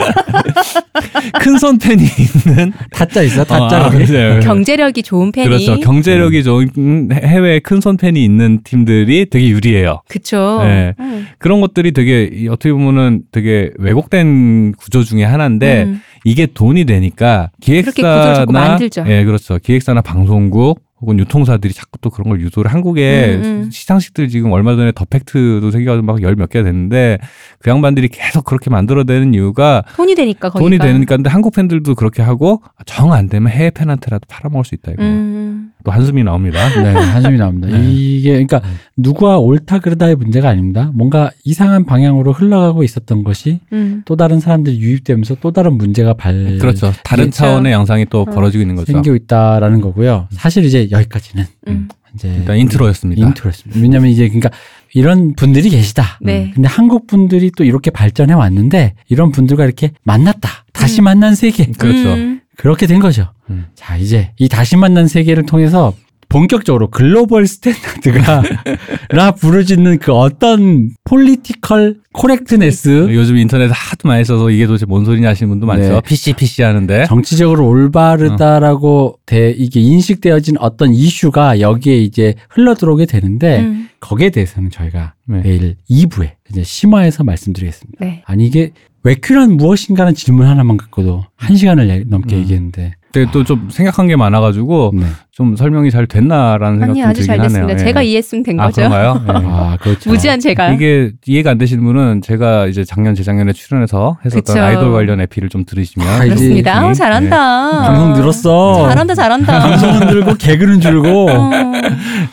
*laughs* 큰손 팬이 있는 타짜 있어 어, 타짜 아. 그래요. 경제력이 좋은 팬이. 그렇죠. 경제력이 좋은 해외에 큰손 팬이 있는 팀들이 되게 유리해요. 그쵸. 네. 음. 그런 것들이 되게 이 어떻게 보면은 되게 왜곡된 구조 중에 하나인데 음. 이게 돈이 되니까 그렇게 구조를 자꾸 기획사나 만들죠. 예 그렇죠 기획사나 방송국 혹은 유통사들이 자꾸 또 그런 걸 유도를 한국에 음, 음. 시상식들 지금 얼마 전에 더 팩트도 생겨가지고 막 열 몇 개가 됐는데 그 양반들이 계속 그렇게 만들어내는 이유가 돈이 되니까 거기가. 돈이 되니까 근데 한국 팬들도 그렇게 하고 정 안 되면 해외 팬한테라도 팔아먹을 수 있다 이거 음. 또 한숨이 나옵니다. 네, 한숨이 나옵니다. 네. 이게 그러니까 누구와 옳다 그르다의 문제가 아닙니다. 뭔가 이상한 방향으로 흘러가고 있었던 것이 음. 또 다른 사람들이 유입되면서 또 다른 문제가 발 그렇죠 다른 그렇죠. 차원의 양상이 또 어. 벌어지고 있는 거죠. 생기고 있다라는 거고요. 사실 이제 여기까지는 음. 이제 일단 intro였습니다. intro였습니다. 왜냐하면 이제 그러니까 이런 분들이 계시다. 네. 근데 한국 분들이 또 이렇게 발전해 왔는데 이런 분들과 이렇게 만났다. 다시 음. 만난 세계. 그렇죠. 음. 그렇게 된 거죠. 음. 자, 이제 이 다시 만난 세계를 통해서 본격적으로 global standard가 *laughs* 라 부르짖는 그 어떤 political correctness 요즘 인터넷 하도 많이 써서 이게 도대체 뭔 소리냐 하시는 분도 많죠. 네. PC PC 하는데. 정치적으로 올바르다라고 대, 이게 인식되어진 어떤 이슈가 여기에 이제 흘러 들어오게 되는데 음. 거기에 대해서는 저희가 네. 내일 2부에 이제 심화해서 말씀드리겠습니다. 네. 아니 이게 외퀴란 무엇인가는 질문 하나만 갖고도 한 시간을 얘- 넘게 음. 얘기했는데 근데 또좀 생각한 게 많아가지고 네. 좀 설명이 잘 됐나라는 생각 아니 좀 아주 들긴 잘 됐습니다. 하네요. 예. 제가 이해했으면 된 아, 거죠. 그런가요? *laughs* 예. 아 그렇죠. 무지한 제가. 이게 이해가 안 되시는 분은 제가 이제 작년 재작년에 출연해서 했었던 그쵸. 아이돌 관련 에피를 좀 들으시면 아, 그렇습니다. 아우, 네. 잘한다. 방송 늘었어. 잘한다, 잘한다. 방송은 늘고 개그는 줄고 어.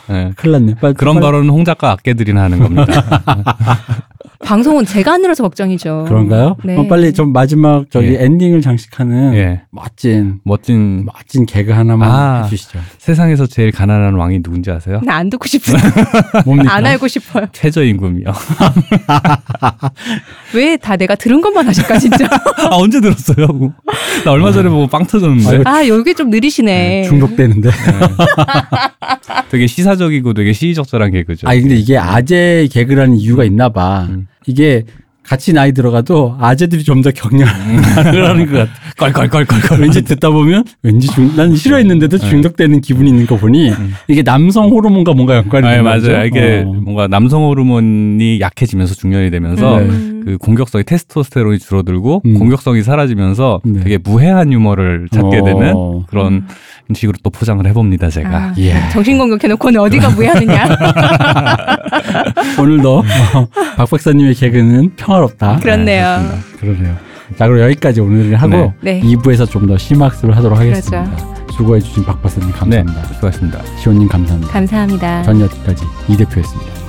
예. 큰일 났네. 빨리, 그런 빨리- 발언은 홍 작가 아껴들이나 하는 겁니다. *laughs* 방송은 제가 안 늘어서 걱정이죠. 그런가요? 네. 어, 빨리 좀 마지막 저기 예. 엔딩을 장식하는 예. 멋진 멋진 멋진 개그 하나만 아. 해주시죠. 세상에서 제일 가난한 왕이 누군지 아세요? 나 안 듣고 싶어요. *laughs* 뭡니까? 안 알고 싶어요. 최저 임금이요. *laughs* 왜 다 내가 들은 것만 하실까, 진짜. 아 언제 들었어요? 나 얼마 전에 보고 빵 터졌는데. 아, 여기 좀 느리시네. 중독되는데. 되게 시사적이고 되게 시의적절한 개그죠. 아니 근데 이게 아재 개그라는 이유가 있나 봐. 음. 이게 같이 나이 들어가도 아재들이 좀 더 격려를 하는 것 같아. *laughs* 껄껄껄껄껄. 왠지 듣다 보면 왠지 중, 난 싫어했는데도 중독되는 기분이 있는 거 보니 이게 남성 호르몬과 뭔가 연관이 아 있는 맞아요. 거죠? 이게 어. 뭔가 남성 호르몬이 약해지면서 중년이 되면서 네. 음. 그 공격성이 테스토스테론이 줄어들고 음. 공격성이 사라지면서 네. 되게 무해한 유머를 찾게 어. 되는 그런 식으로 또 포장을 해봅니다 제가. 아, 예. 정신 공격해놓고는 어디가 무해하느냐. *laughs* 오늘도 어, *laughs* 박 박사님의 개그는 평화롭다. 그렇네요. 그러네요. 자 그럼 여기까지 오늘을 하고 네. 2부에서 좀 더 심학습을 하도록 그렇죠. 하겠습니다. 수고해주신 박 박사님 네, 감사합니다. 수고하셨습니다. 시온님 감사합니다. 감사합니다. 전 여기까지 이 대표였습니다.